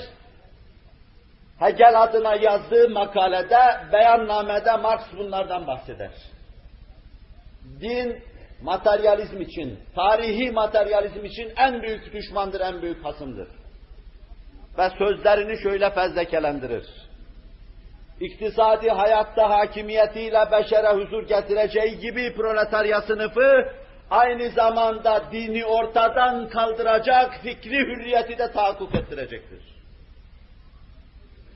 Speaker 1: Hegel adına yazdığı makalede, beyannamede Marx bunlardan bahseder. Din, materyalizm için, tarihi materyalizm için en büyük düşmandır, en büyük hasımdır. Ve sözlerini şöyle fezlekelendirir. İktisadi hayatta hakimiyetiyle beşere huzur getireceği gibi proletarya sınıfı, aynı zamanda dini ortadan kaldıracak fikri hürriyeti de tahakkuk ettirecektir.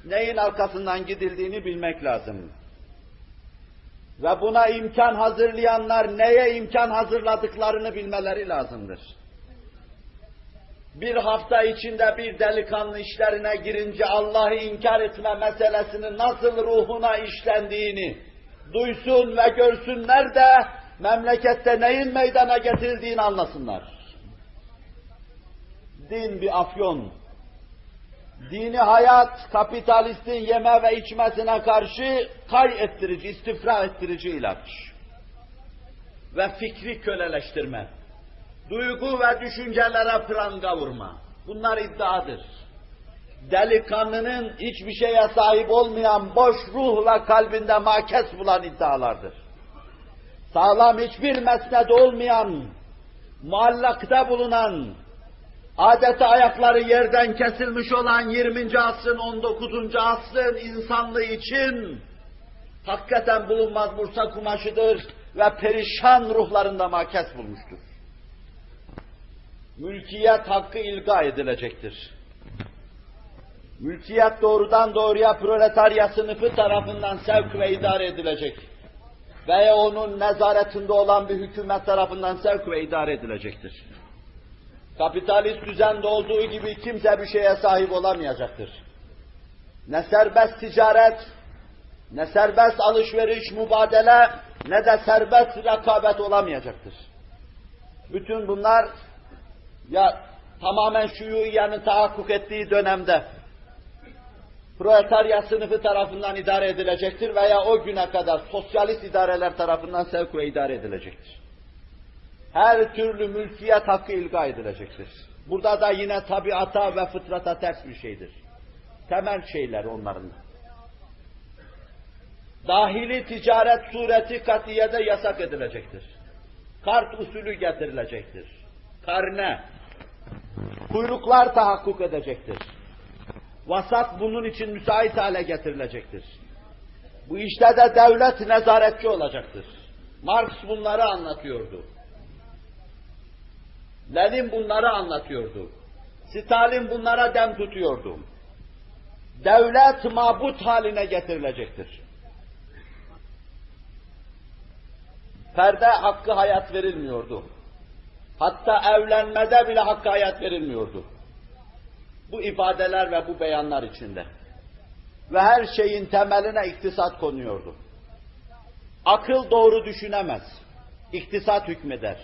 Speaker 1: Neyin arkasından gidildiğini bilmek lazım. Ve buna imkan hazırlayanlar neye imkan hazırladıklarını bilmeleri lazımdır. Bir hafta içinde bir delikanlı işlerine girince Allah'ı inkar etme meselesinin nasıl ruhuna işlendiğini duysun ve görsünler de memlekette neyin meydana getirildiğini anlasınlar. Din bir afyon, dini hayat kapitalistin yeme ve içmesine karşı kay ettirici, istifra ettirici ilaç. Ve fikri köleleştirme. Duygu ve düşüncelere pranga vurma. Bunlar iddiadır. Delikanlının hiçbir şeye sahip olmayan boş ruhla kalbinde makes bulan iddialardır. Sağlam hiçbir mesned olmayan, muallakta bulunan, adeta ayakları yerden kesilmiş olan 20. asrın 19. asrın insanlığı için hakikaten bulunmaz bursa kumaşıdır ve perişan ruhlarında makes bulmuştur. Mülkiyet hakkı ilga edilecektir. Mülkiyet doğrudan doğruya proletarya sınıfı tarafından sevk ve idare edilecek. Veya onun nezaretinde olan bir hükümet tarafından sevk ve idare edilecektir. Kapitalist düzende olduğu gibi kimse bir şeye sahip olamayacaktır. Ne serbest ticaret, ne serbest alışveriş, mübadele, ne de serbest rekabet olamayacaktır. Bütün bunlar ya tamamen şuyuiyenin tahakkuk ettiği dönemde proletarya sınıfı tarafından idare edilecektir veya o güne kadar sosyalist idareler tarafından sevk ve idare edilecektir her türlü mülkiyet hakkı ilga edilecektir. Burada da yine tabiata ve fıtrata ters bir şeydir. Temel şeyler onların. Dahili ticaret sureti katiyede yasak edilecektir. Kart usulü getirilecektir. Karne, kuyruklar tahakkuk edecektir. Vasat bunun için müsait hale getirilecektir. Bu işte de devlet nezaretçi olacaktır. Marx bunları anlatıyordu. Lenin bunları anlatıyordu. Stalin bunlara dem tutuyordu. Devlet mabut haline getirilecektir. Perde hakkı hayat verilmiyordu. Hatta evlenmede bile hakkı hayat verilmiyordu. Bu ifadeler ve bu beyanlar içinde. Ve her şeyin temeline iktisat konuyordu. Akıl doğru düşünemez. İktisat hükmeder.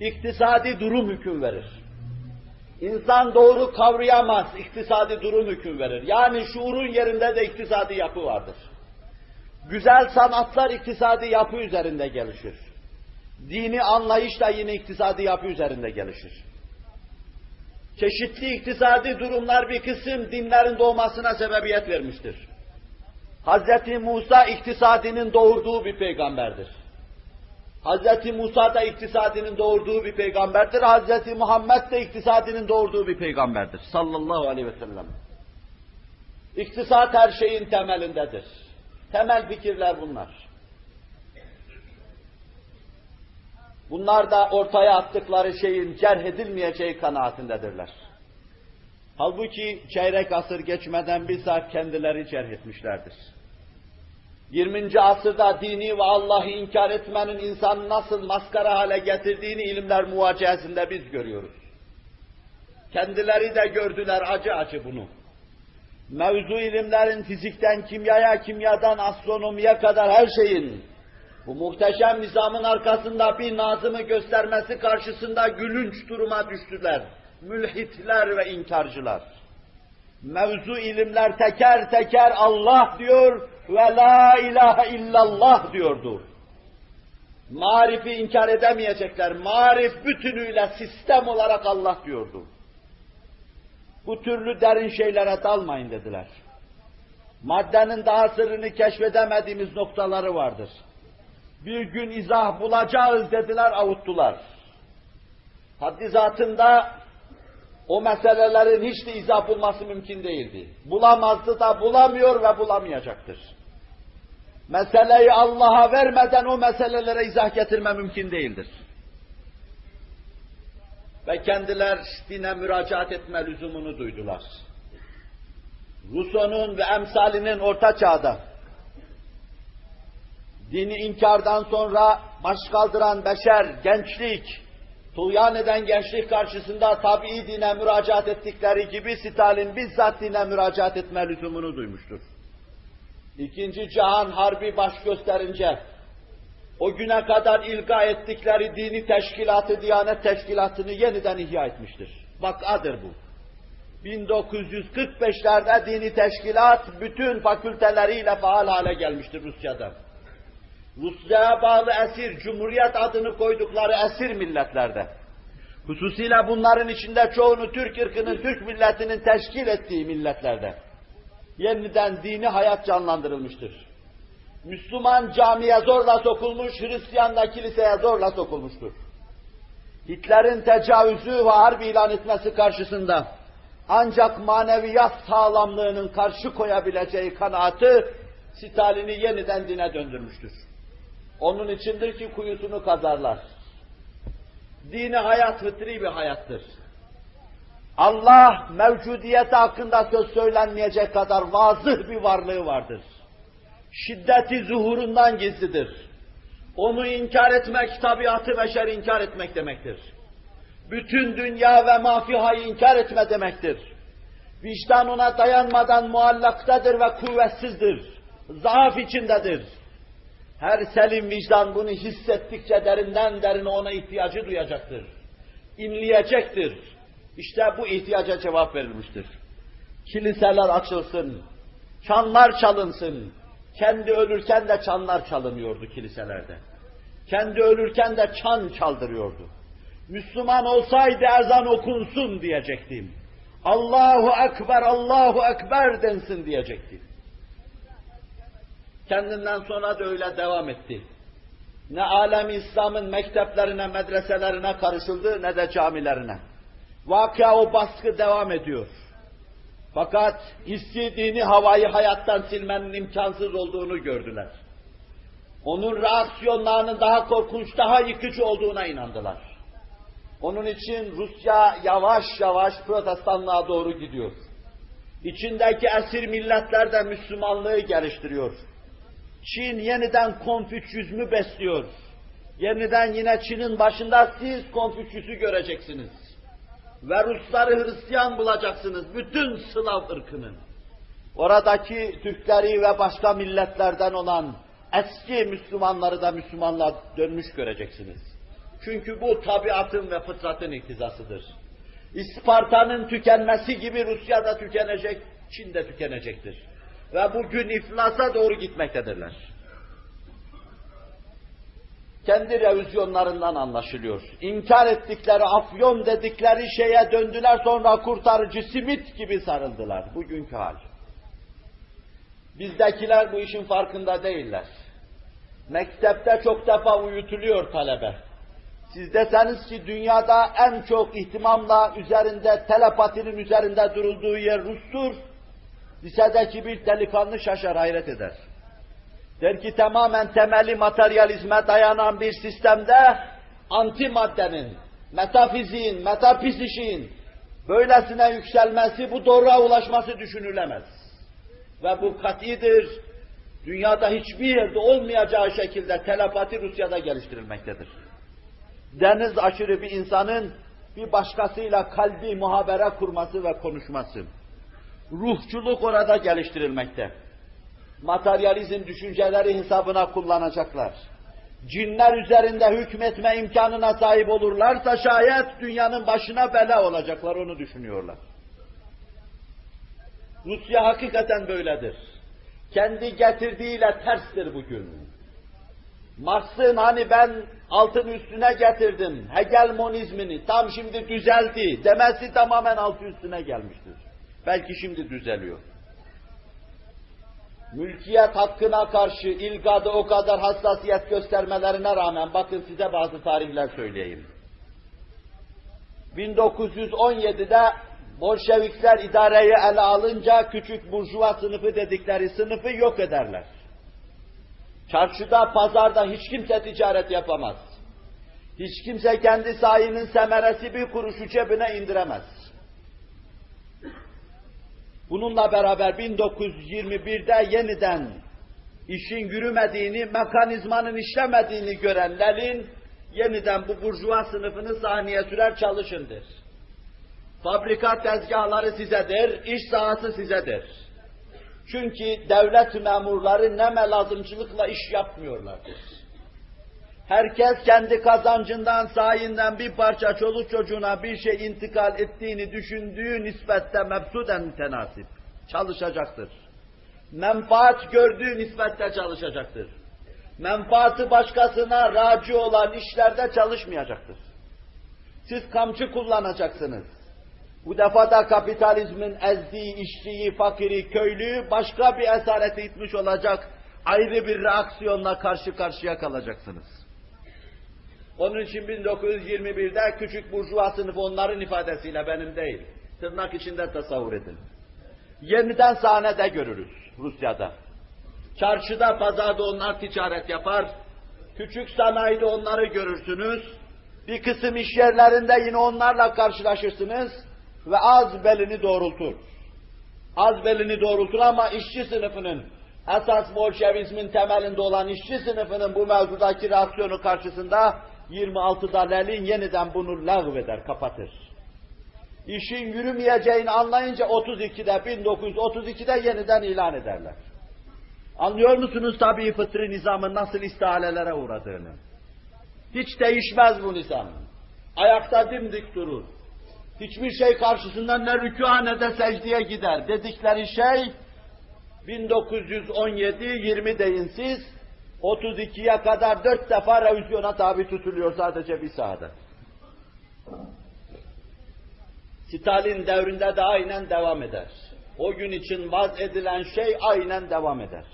Speaker 1: İktisadi durum hüküm verir. İnsan doğru kavrayamaz, iktisadi durum hüküm verir. Yani şuurun yerinde de iktisadi yapı vardır. Güzel sanatlar iktisadi yapı üzerinde gelişir. Dini anlayış da yine iktisadi yapı üzerinde gelişir. Çeşitli iktisadi durumlar bir kısım dinlerin doğmasına sebebiyet vermiştir. Hz. Musa iktisadinin doğurduğu bir peygamberdir. Hz. Musa da iktisadinin doğurduğu bir peygamberdir. Hz. Muhammed de iktisadinin doğurduğu bir peygamberdir. Sallallahu aleyhi ve sellem. İktisat her şeyin temelindedir. Temel fikirler bunlar. Bunlar da ortaya attıkları şeyin cerh edilmeyeceği kanaatindedirler. Halbuki çeyrek asır geçmeden bizzat kendileri cerh etmişlerdir. 20. asırda dini ve Allah'ı inkar etmenin insanı nasıl maskara hale getirdiğini ilimler muvacehesinde biz görüyoruz. Kendileri de gördüler acı acı bunu. Mevzu ilimlerin fizikten kimyaya, kimyadan astronomiye kadar her şeyin bu muhteşem nizamın arkasında bir nazımı göstermesi karşısında gülünç duruma düştüler. Mülhitler ve inkarcılar. Mevzu ilimler teker teker Allah diyor ve la ilahe illallah diyordu. Marifi inkar edemeyecekler. Marif bütünüyle sistem olarak Allah diyordu. Bu türlü derin şeylere dalmayın dediler. Maddenin daha sırrını keşfedemediğimiz noktaları vardır. Bir gün izah bulacağız dediler, avuttular. Haddi zatında o meselelerin hiç de izah bulması mümkün değildi. Bulamazdı da bulamıyor ve bulamayacaktır. Meseleyi Allah'a vermeden o meselelere izah getirme mümkün değildir. Ve kendiler dine müracaat etme lüzumunu duydular. Rousseau'nun ve emsalinin orta çağda dini inkardan sonra baş kaldıran beşer, gençlik, tuğyan eden gençlik karşısında tabii dine müracaat ettikleri gibi Stalin bizzat dine müracaat etme lüzumunu duymuştur. İkinci Cihan Harbi baş gösterince o güne kadar ilga ettikleri dini teşkilatı, Diyanet Teşkilatı'nı yeniden ihya etmiştir. Vakadır bu. 1945'lerde dini teşkilat bütün fakülteleriyle faal hale gelmiştir Rusya'da. Rusya'ya bağlı esir, Cumhuriyet adını koydukları esir milletlerde. Hususiyle bunların içinde çoğunu Türk ırkının, Türk milletinin teşkil ettiği milletlerde. Yeniden dini hayat canlandırılmıştır. Müslüman camiye zorla sokulmuş, Hristiyan da kiliseye zorla sokulmuştur. Hitler'in tecavüzü ve harp ilan etmesi karşısında ancak maneviyat sağlamlığının karşı koyabileceği kanaati Stalin'i yeniden dine döndürmüştür. Onun içindir ki kuyusunu kazarlar. Dini hayat fıtri bir hayattır. Allah mevcudiyeti hakkında söz söylenmeyecek kadar vazıh bir varlığı vardır. Şiddeti zuhurundan gizlidir. Onu inkar etmek, tabiatı beşer inkar etmek demektir. Bütün dünya ve mafihayı inkar etme demektir. Vicdan ona dayanmadan muallaktadır ve kuvvetsizdir. Zaaf içindedir. Her selim vicdan bunu hissettikçe derinden derine ona ihtiyacı duyacaktır. İmleyecektir. İşte bu ihtiyaca cevap verilmiştir. Kiliseler açılsın, çanlar çalınsın. Kendi ölürken de çanlar çalınıyordu kiliselerde. Kendi ölürken de çan çaldırıyordu. Müslüman olsaydı ezan okunsun diyecektim. Allahu Ekber, Allahu Ekber densin diyecektim. Kendinden sonra da öyle devam etti. Ne alem İslam'ın mekteplerine, medreselerine karışıldı ne de camilerine. Vakıa o baskı devam ediyor. Fakat hissi dini havayı hayattan silmenin imkansız olduğunu gördüler. Onun reaksiyonlarının daha korkunç, daha yıkıcı olduğuna inandılar. Onun için Rusya yavaş yavaş protestanlığa doğru gidiyor. İçindeki esir milletler de Müslümanlığı geliştiriyor. Çin yeniden Konfüçyüzmü besliyor. Yeniden yine Çin'in başında siz Konfüçyüs'ü göreceksiniz. Ve Rusları Hristiyan bulacaksınız, bütün Slav ırkının. Oradaki Türkleri ve başka milletlerden olan eski Müslümanları da Müslümanlar dönmüş göreceksiniz. Çünkü bu tabiatın ve fıtratın iktizasıdır. İsparta'nın tükenmesi gibi Rusya'da tükenecek, Çin'de tükenecektir. Ve bugün iflasa doğru gitmektedirler. Kendi revizyonlarından anlaşılıyor. İnkar ettikleri, afyon dedikleri şeye döndüler sonra kurtarıcı simit gibi sarıldılar. Bugünkü hal. Bizdekiler bu işin farkında değiller. Mektepte çok defa uyutuluyor talebe. Siz deseniz ki dünyada en çok ihtimamla üzerinde, telepatinin üzerinde durulduğu yer Rus'tur. Lisedeki bir delikanlı şaşar, hayret eder. Der ki tamamen temeli materyalizme dayanan bir sistemde antimaddenin, metafiziğin, metafizişin böylesine yükselmesi, bu doğruğa ulaşması düşünülemez. Ve bu katidir, dünyada hiçbir yerde olmayacağı şekilde telepati Rusya'da geliştirilmektedir. Deniz aşırı bir insanın bir başkasıyla kalbi muhabere kurması ve konuşması. Ruhçuluk orada geliştirilmekte. Materyalizm düşünceleri hesabına kullanacaklar. Cinler üzerinde hükmetme imkanına sahip olurlarsa şayet dünyanın başına bela olacaklar onu düşünüyorlar. Rusya hakikaten böyledir. Kendi getirdiğiyle terstir bugün. Marx'ın hani ben altın üstüne getirdim, hegelmonizmini tam şimdi düzeldi demesi tamamen altı üstüne gelmiştir. Belki şimdi düzeliyor. Mülkiyet hakkına karşı ilgada o kadar hassasiyet göstermelerine rağmen bakın size bazı tarihler söyleyeyim. 1917'de Bolşevikler idareyi ele alınca küçük burjuva sınıfı dedikleri sınıfı yok ederler. Çarşıda, pazarda hiç kimse ticaret yapamaz. Hiç kimse kendi sayının semeresi bir kuruşu cebine indiremez. Bununla beraber 1921'de yeniden işin yürümediğini, mekanizmanın işlemediğini gören Lenin, yeniden bu burjuva sınıfını sahneye sürer çalışındır. Fabrika tezgahları sizedir, iş sahası sizedir. Çünkü devlet memurları neme lazımcılıkla iş yapmıyorlardır. Herkes kendi kazancından, sahinden bir parça çoluk çocuğuna bir şey intikal ettiğini düşündüğü nispette mebsuden mütenasip. Çalışacaktır. Menfaat gördüğü nispette çalışacaktır. Menfaati başkasına raci olan işlerde çalışmayacaktır. Siz kamçı kullanacaksınız. Bu defa da kapitalizmin ezdiği işçiyi, fakiri, köylüyü başka bir esarete itmiş olacak ayrı bir reaksiyonla karşı karşıya kalacaksınız. Onun için 1921'de küçük burjuva sınıfı onların ifadesiyle benim değil. Tırnak içinde tasavvur edin. Yeniden sahnede görürüz Rusya'da. Çarşıda, pazarda onlar ticaret yapar. Küçük sanayide onları görürsünüz. Bir kısım iş yerlerinde yine onlarla karşılaşırsınız ve az belini doğrultur. Az belini doğrultur ama işçi sınıfının, esas Bolşevizmin temelinde olan işçi sınıfının bu mevzudaki reaksiyonu karşısında 26'da Lenin yeniden bunu lağveder, kapatır. İşin yürümeyeceğini anlayınca 32'de, 1932'de yeniden ilan ederler. Anlıyor musunuz tabii fıtri nizamın nasıl istihalelere uğradığını? Hiç değişmez bu nizam. Ayakta dimdik durur. Hiçbir şey karşısında ne rükûa ne de secdeye gider. Dedikleri şey 1917-20 deyin siz 32'ye kadar dört defa revizyona tabi tutuluyor sadece bir sahada. Stalin devrinde de aynen devam eder. O gün için vaz edilen şey aynen devam eder.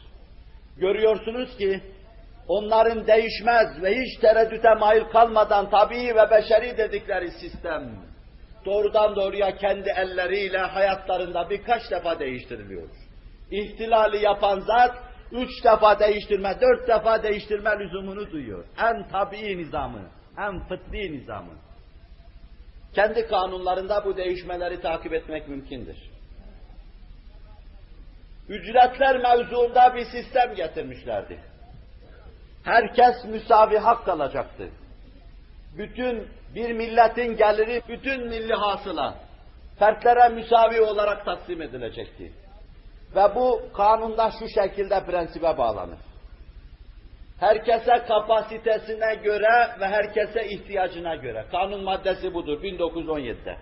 Speaker 1: Görüyorsunuz ki onların değişmez ve hiç tereddüte mail kalmadan tabii ve beşeri dedikleri sistem doğrudan doğruya kendi elleriyle hayatlarında birkaç defa değiştiriliyor. İhtilali yapan zat üç defa değiştirme, dört defa değiştirme lüzumunu duyuyor. En tabii nizamı, en fıtri nizamı. Kendi kanunlarında bu değişmeleri takip etmek mümkündür. Ücretler mevzuunda bir sistem getirmişlerdi. Herkes müsavi hak alacaktı. Bütün bir milletin geliri, bütün milli hasıla fertlere müsavi olarak taksim edilecekti. Ve bu kanunda şu şekilde prensibe bağlanır. Herkese kapasitesine göre ve herkese ihtiyacına göre. Kanun maddesi budur 1917'de.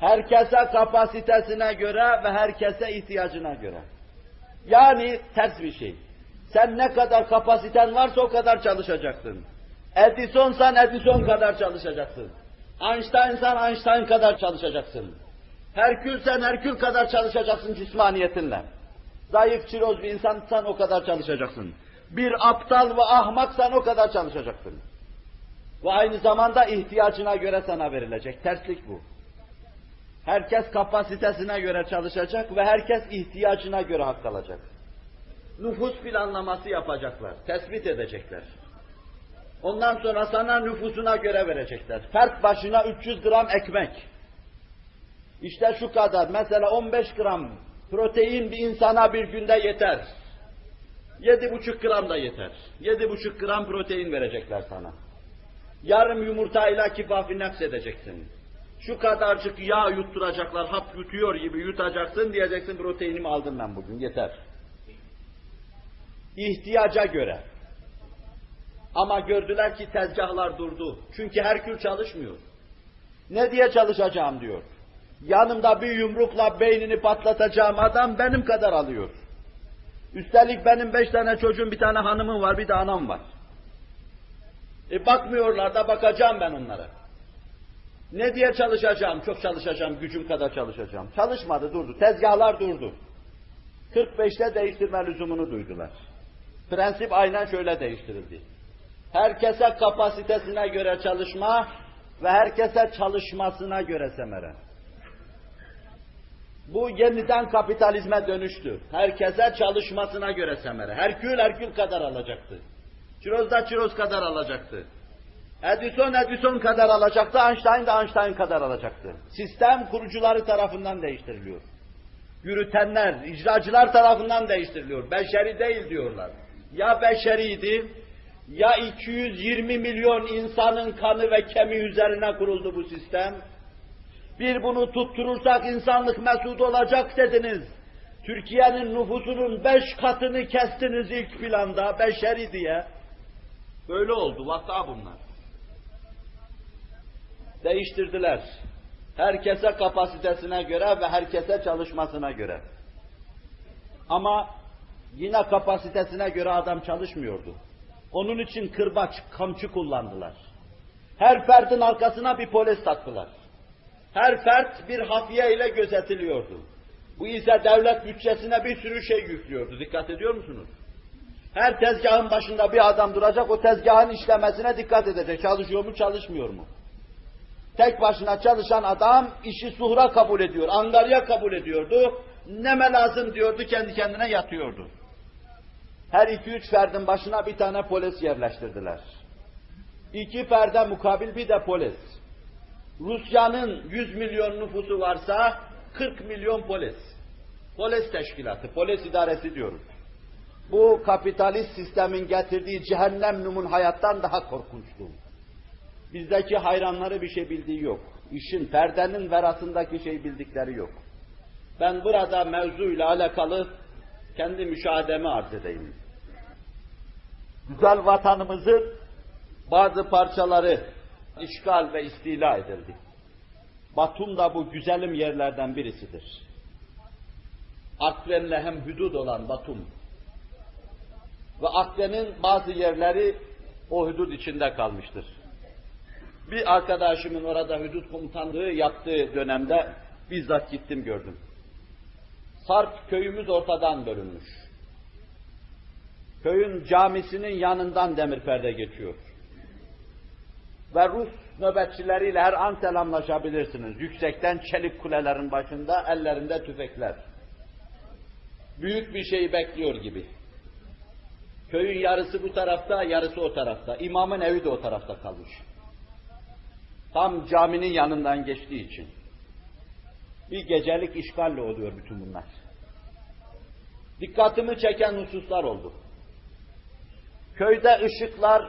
Speaker 1: Herkese kapasitesine göre ve herkese ihtiyacına göre. Yani ters bir şey. Sen ne kadar kapasiten varsa o kadar çalışacaksın. Edison'san Edison kadar çalışacaksın. Einstein'san Einstein kadar çalışacaksın. Herkülsen Herkül kadar çalışacaksın cismaniyetinle. Zayıf, çiroz bir insansan o kadar çalışacaksın. Bir aptal ve ahmaksan o kadar çalışacaksın. Ve aynı zamanda ihtiyacına göre sana verilecek. Terslik bu. Herkes kapasitesine göre çalışacak ve herkes ihtiyacına göre hak alacak. Nüfus planlaması yapacaklar, tespit edecekler. Ondan sonra sana nüfusuna göre verecekler. Fert başına 300 gram ekmek. İşte şu kadar, mesela 15 gram protein bir insana bir günde yeter. 7,5 gram da yeter. 7,5 gram protein verecekler sana. Yarım yumurtayla kifafi nefs edeceksin. Şu kadarcık yağ yutturacaklar, hap yutuyor gibi yutacaksın diyeceksin proteinimi aldım ben bugün yeter. İhtiyaca göre. Ama gördüler ki tezgahlar durdu. Çünkü Herkül çalışmıyor. Ne diye çalışacağım diyor. Yanımda bir yumrukla beynini patlatacağım adam benim kadar alıyor. Üstelik benim beş tane çocuğum, bir tane hanımım var, bir de anam var. E bakmıyorlar da bakacağım ben onlara. Ne diye çalışacağım? Çok çalışacağım, gücüm kadar çalışacağım. Çalışmadı, durdu. Tezgahlar durdu. 45'te değiştirme lüzumunu duydular. Prensip aynen şöyle değiştirildi. Herkese kapasitesine göre çalışma ve herkese çalışmasına göre semere. Bu yeniden kapitalizme dönüştü. Herkese çalışmasına göre semere. Herkül Herkül kadar alacaktı. Çiroz da Çiroz kadar alacaktı. Edison Edison kadar alacaktı, Einstein de Einstein kadar alacaktı. Sistem kurucuları tarafından değiştiriliyor. Yürütenler, icracılar tarafından değiştiriliyor. Beşeri değil diyorlar. Ya beşeriydi, ya 220 milyon insanın kanı ve kemiği üzerine kuruldu bu sistem. Bir bunu tutturursak insanlık mesut olacak dediniz. Türkiye'nin nüfusunun beş katını kestiniz ilk planda, beşeri diye. Böyle oldu, vaka bunlar. Değiştirdiler. Herkese kapasitesine göre ve herkese çalışmasına göre. Ama yine kapasitesine göre adam çalışmıyordu. Onun için kırbaç, kamçı kullandılar. Her ferdin arkasına bir polis taktılar. Her fert bir hafiye ile gözetiliyordu. Bu ise devlet bütçesine bir sürü şey yüklüyordu. Dikkat ediyor musunuz? Her tezgahın başında bir adam duracak, o tezgahın işlemesine dikkat edecek. Çalışıyor mu, çalışmıyor mu? Tek başına çalışan adam işi suhra kabul ediyor, angarya kabul ediyordu. Neme lazım diyordu, kendi kendine yatıyordu. Her iki üç ferdin başına bir tane polis yerleştirdiler. İki ferde mukabil bir de polis. Rusya'nın 100 milyon nüfusu varsa 40 milyon polis. Polis teşkilatı, polis idaresi diyoruz. Bu kapitalist sistemin getirdiği cehennem numun hayattan daha korkunçtu. Bizdeki hayranları bir şey bildiği yok. İşin, perdenin verasındaki şey bildikleri yok. Ben burada mevzuyla alakalı kendi müşahedemi arz edeyim. Güzel vatanımızın bazı parçaları işgal ve istila edildi. Batum da bu güzelim yerlerden birisidir. Akren'le hem hudud olan Batum. Ve Akren'in bazı yerleri o hudud içinde kalmıştır. Bir arkadaşımın orada hudut komutanlığı yaptığı dönemde bizzat gittim gördüm. Sarp köyümüz ortadan bölünmüş. Köyün camisinin yanından demir perde geçiyor. Ve Rus nöbetçileriyle her an selamlaşabilirsiniz. Yüksekten çelik kulelerin başında ellerinde tüfekler. Büyük bir şey bekliyor gibi. Köyün yarısı bu tarafta, yarısı o tarafta. İmamın evi de o tarafta kalmış. Tam caminin yanından geçtiği için. Bir gecelik işgalle oluyor bütün bunlar. Dikkatimi çeken hususlar oldu. Köyde ışıklar,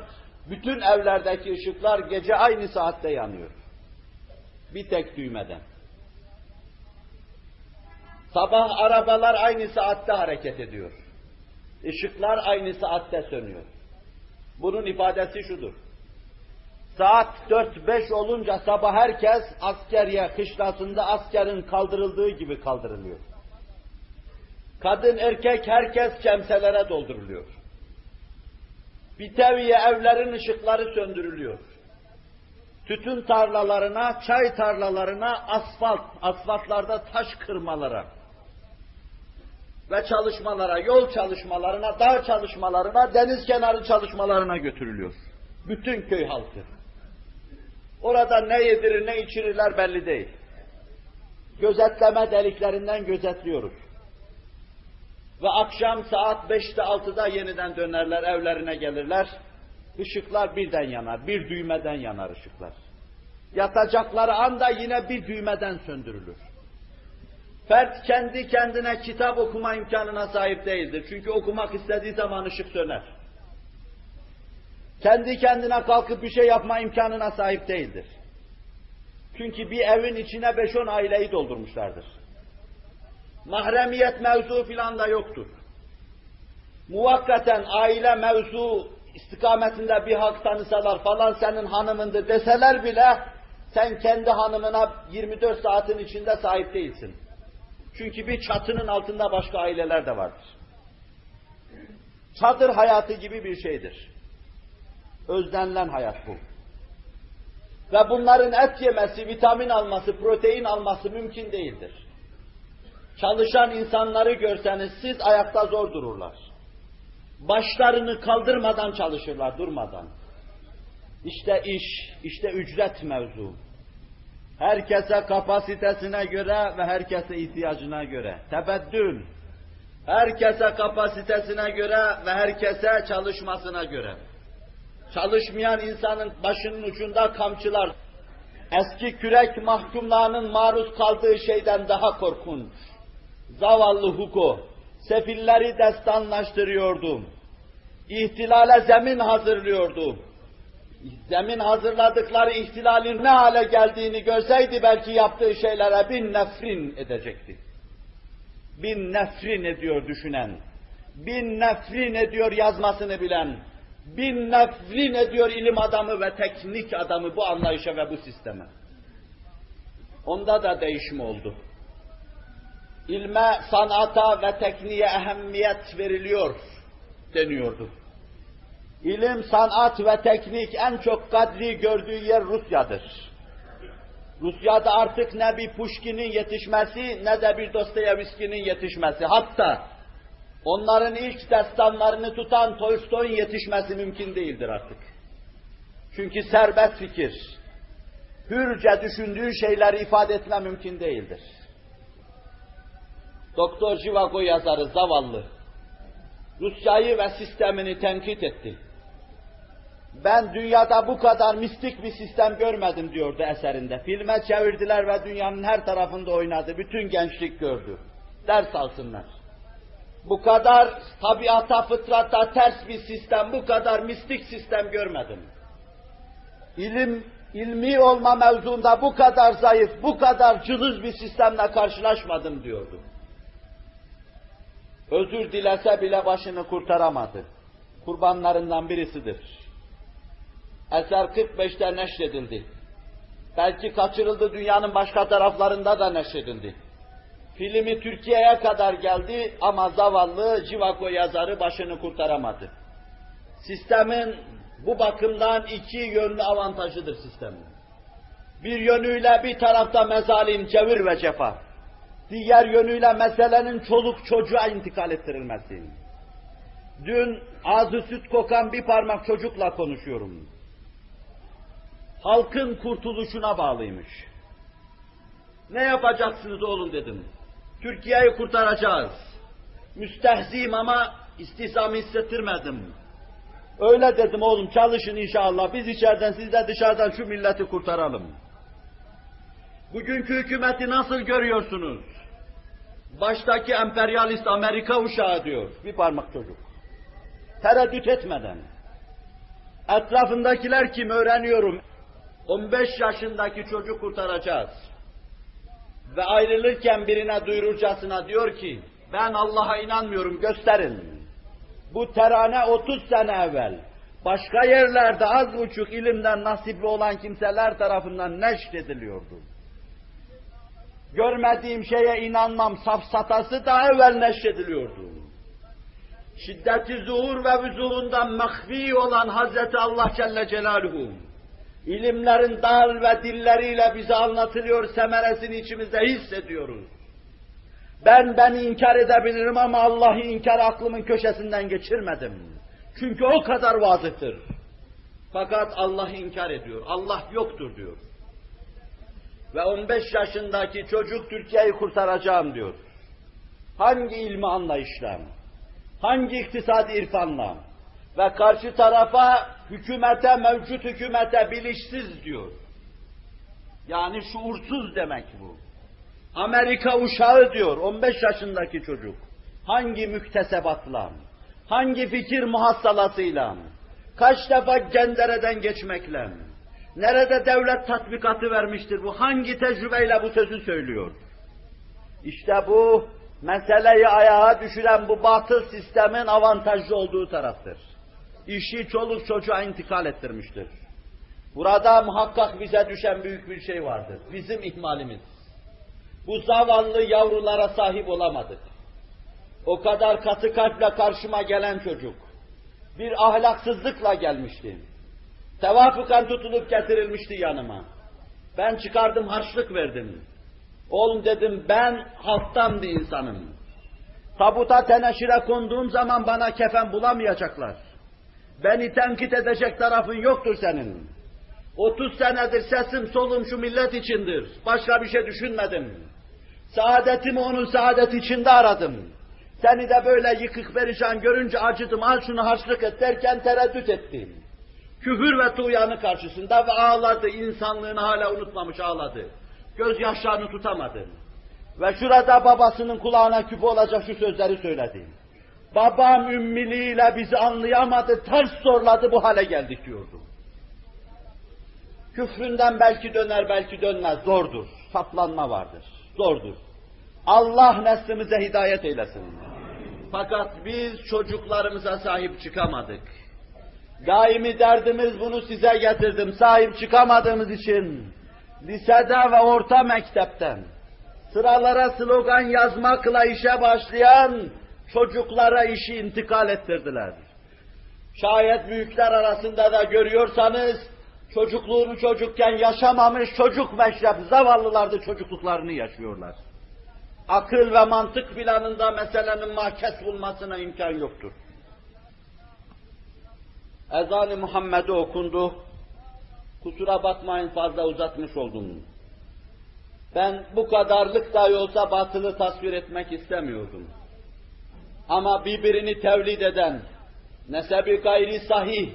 Speaker 1: bütün evlerdeki ışıklar gece aynı saatte yanıyor. Bir tek düğmeden. Sabah arabalar aynı saatte hareket ediyor. Işıklar aynı saatte sönüyor. Bunun ifadesi şudur. Saat 4-5 olunca sabah herkes askeriye kışlasında askerin kaldırıldığı gibi kaldırılıyor. Kadın erkek herkes kemselere dolduruluyor. Biteviye evlerin ışıkları söndürülüyor. Tütün tarlalarına, çay tarlalarına, asfalt, asfaltlarda taş kırmalara ve çalışmalara, yol çalışmalarına, dağ çalışmalarına, deniz kenarı çalışmalarına götürülüyor. Bütün köy halkı. Orada ne yedirir ne içirirler belli değil. Gözetleme deliklerinden gözetliyoruz. Ve akşam saat 5'te 6'da yeniden dönerler, evlerine gelirler. Işıklar birden yanar, bir düğmeden yanar ışıklar. Yatacakları anda yine bir düğmeden söndürülür. Fert kendi kendine kitap okuma imkanına sahip değildir. Çünkü okumak istediği zaman ışık söner. Kendi kendine kalkıp bir şey yapma imkanına sahip değildir. Çünkü bir evin içine 5-10 aileyi doldurmuşlardır. Mahremiyet mevzu filan da yoktur. Muvakkaten aile mevzu istikametinde bir hak tanısalar falan senin hanımındır deseler bile sen kendi hanımına 24 saatin içinde sahip değilsin. Çünkü bir çatının altında başka aileler de vardır. Çadır hayatı gibi bir şeydir. Özlenilen hayat bu. Ve bunların et yemesi, vitamin alması, protein alması mümkün değildir. Çalışan insanları görseniz siz ayakta zor dururlar. Başlarını kaldırmadan çalışırlar, durmadan. İşte iş, işte ücret mevzu. Herkese kapasitesine göre ve herkese ihtiyacına göre. Tebeddül. Herkese kapasitesine göre ve herkese çalışmasına göre. Çalışmayan insanın başının ucunda kamçılar. Eski kürek mahkumlarının maruz kaldığı şeyden daha korkunç. Zavallı Hugo, sefilleri destanlaştırıyordu. İhtilale zemin hazırlıyordu. Zemin hazırladıkları ihtilalin ne hale geldiğini görseydi belki yaptığı şeylere bin nefrin edecekti. Bin nefrin ediyor düşünen, bin nefrin ediyor yazmasını bilen, bin nefrin ediyor ilim adamı ve teknik adamı bu anlayışa ve bu sisteme. Onda da değişim oldu. İlme, sanata ve tekniğe ehemmiyet veriliyor deniyordu. İlim, sanat ve teknik en çok kadri gördüğü yer Rusya'dır. Rusya'da artık ne bir Pushkin'in yetişmesi ne de bir Dostoyevski'nin yetişmesi. Hatta onların ilk destanlarını tutan Tolstoy'un yetişmesi mümkün değildir artık. Çünkü serbest fikir, hürce düşündüğü şeyleri ifade etme mümkün değildir. Doktor Jivago yazarı zavallı, Rusya'yı ve sistemini tenkit etti. Ben dünyada bu kadar mistik bir sistem görmedim diyordu eserinde. Filme çevirdiler ve dünyanın her tarafında oynadı. Bütün gençlik gördü. Ders alsınlar. Bu kadar tabiata, fıtrata ters bir sistem, bu kadar mistik sistem görmedim. İlim, ilmi olma mevzunda bu kadar zayıf, bu kadar cılız bir sistemle karşılaşmadım diyordu. Özür dilese bile başını kurtaramadı. Kurbanlarından birisidir. Eser 45'te neşredildi. Belki kaçırıldı dünyanın başka taraflarında da neşredildi. Filmi Türkiye'ye kadar geldi ama zavallı Civako yazarı başını kurtaramadı. Sistemin bu bakımdan iki yönlü avantajıdır sistemin. Bir yönüyle bir tarafta mezalim, cevir ve cefa. Diğer yönüyle meselenin çoluk çocuğa intikal ettirilmesi. Dün ağzı süt kokan bir parmak çocukla konuşuyorum. Halkın kurtuluşuna bağlıymış. Ne yapacaksınız oğlum dedim. Türkiye'yi kurtaracağız. Müstehziyim ama istihzamı hissettirmedim. Öyle dedim oğlum çalışın inşallah. Biz içeriden siz de dışarıdan şu milleti kurtaralım. Bugünkü hükümeti nasıl görüyorsunuz? Baştaki emperyalist Amerika uşağı diyor. Bir parmak çocuk. Tereddüt etmeden. Etrafındakiler kim öğreniyorum. 15 yaşındaki çocuk kurtaracağız. Ve ayrılırken birine duyururcasına diyor ki, ben Allah'a inanmıyorum gösterin. Bu terane 30 sene evvel başka yerlerde az buçuk ilimden nasipli olan kimseler tarafından neşrediliyordu. Görmediğim şeye inanmam safsatası da evvel neşrediliyordu. Şiddeti zuhur ve vüzuhundan mahfi olan Hazreti Allah Celle Celaluhu, ilimlerin dal ve dilleriyle bize anlatılıyor, semeresini içimizde hissediyoruz. Ben beni inkar edebilirim ama Allah'ı inkar aklımın köşesinden geçirmedim. Çünkü o kadar vazıhtır. Fakat Allah'ı inkar ediyor. Allah yoktur diyor. Ve 15 yaşındaki çocuk Türkiye'yi kurtaracağım diyor. Hangi ilmi anlayışla, hangi iktisadi irfanla ve karşı tarafa hükümete, mevcut hükümete bilinçsiz diyor. Yani şuursuz demek bu. Amerika uşağı diyor 15 yaşındaki çocuk. Hangi müktesebatla, hangi fikir muhassalasıyla, kaç defa cendereden geçmekle, nerede devlet tatbikatı vermiştir bu, hangi tecrübeyle bu sözü söylüyor? İşte bu meseleyi ayağa düşüren bu batıl sistemin avantajlı olduğu taraftır. İşi çoluk çocuğa intikal ettirmiştir. Burada muhakkak bize düşen büyük bir şey vardır. Bizim ihmalimiz. Bu zavallı yavrulara sahip olamadık. O kadar katı kalple karşıma gelen çocuk, bir ahlaksızlıkla gelmişti. Tevafukan tutulup getirilmişti yanıma. Ben çıkardım harçlık verdim. Oğlum dedim ben halktan bir insanım. Tabuta teneşire konduğum zaman bana kefen bulamayacaklar. Beni tenkit edecek tarafın yoktur senin. 30 senedir sesim solum şu millet içindir. Başka bir şey düşünmedim. Saadetimi onun saadeti içinde aradım. Seni de böyle yıkık perişan görünce acıdım, al şunu harçlık et derken tereddüt ettim. Küfür ve tuğyanı karşısında ve ağladı, insanlığını hala unutmamış ağladı. Gözyaşlarını tutamadı. Ve şurada babasının kulağına küpe olacak şu sözleri söyledi. Babam ümmiliğiyle bizi anlayamadı, ters zorladı, bu hale geldik diyordu. Küfründen belki döner, belki dönmez, zordur. Saplanma vardır, zordur. Allah neslimize hidayet eylesin. Fakat biz çocuklarımıza sahip çıkamadık. Daimi derdimiz bunu size getirdim. Sahip çıkamadığımız için lisede ve orta mektepten sıralara slogan yazmakla işe başlayan çocuklara işi intikal ettirdiler. Şayet büyükler arasında da görüyorsanız çocukluğunu çocukken yaşamamış çocuk meşrep zavallılar da çocukluklarını yaşıyorlar. Akıl ve mantık planında meselenin mahkes bulmasına imkan yoktur. Ezan-ı Muhammed'e okundu. Kusura bakmayın fazla uzatmış oldum. Ben bu kadarlık dahi olsa batılı tasvir etmek istemiyordum. Ama birbirini tevlid eden, nesebi gayri sahih,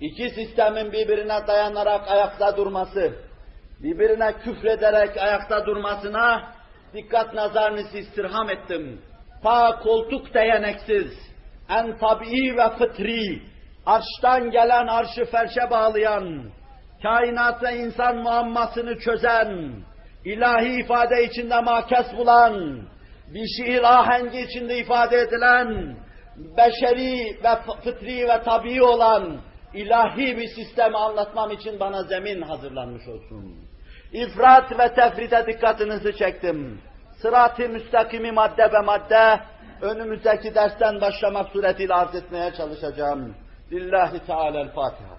Speaker 1: iki sistemin birbirine dayanarak ayakta durması, birbirine küfrederek ayakta durmasına dikkat nazarınızı istirham ettim. Ta koltuk değeneksiz, en tabii ve fıtri, arştan gelen arşı ferşe bağlayan, kainat ve insan muammasını çözen, ilahi ifade içinde makes bulan, bir şiir ahengi içinde ifade edilen, beşeri ve fıtri ve tabii olan ilahi bir sistemi anlatmam için bana zemin hazırlanmış olsun. İfrat ve tefrite dikkatinizi çektim. Sırat-ı müstakimi madde ve madde önümüzdeki dersten başlamak suretiyle arz etmeye çalışacağım. Lillahi Teala'l-Fatiha.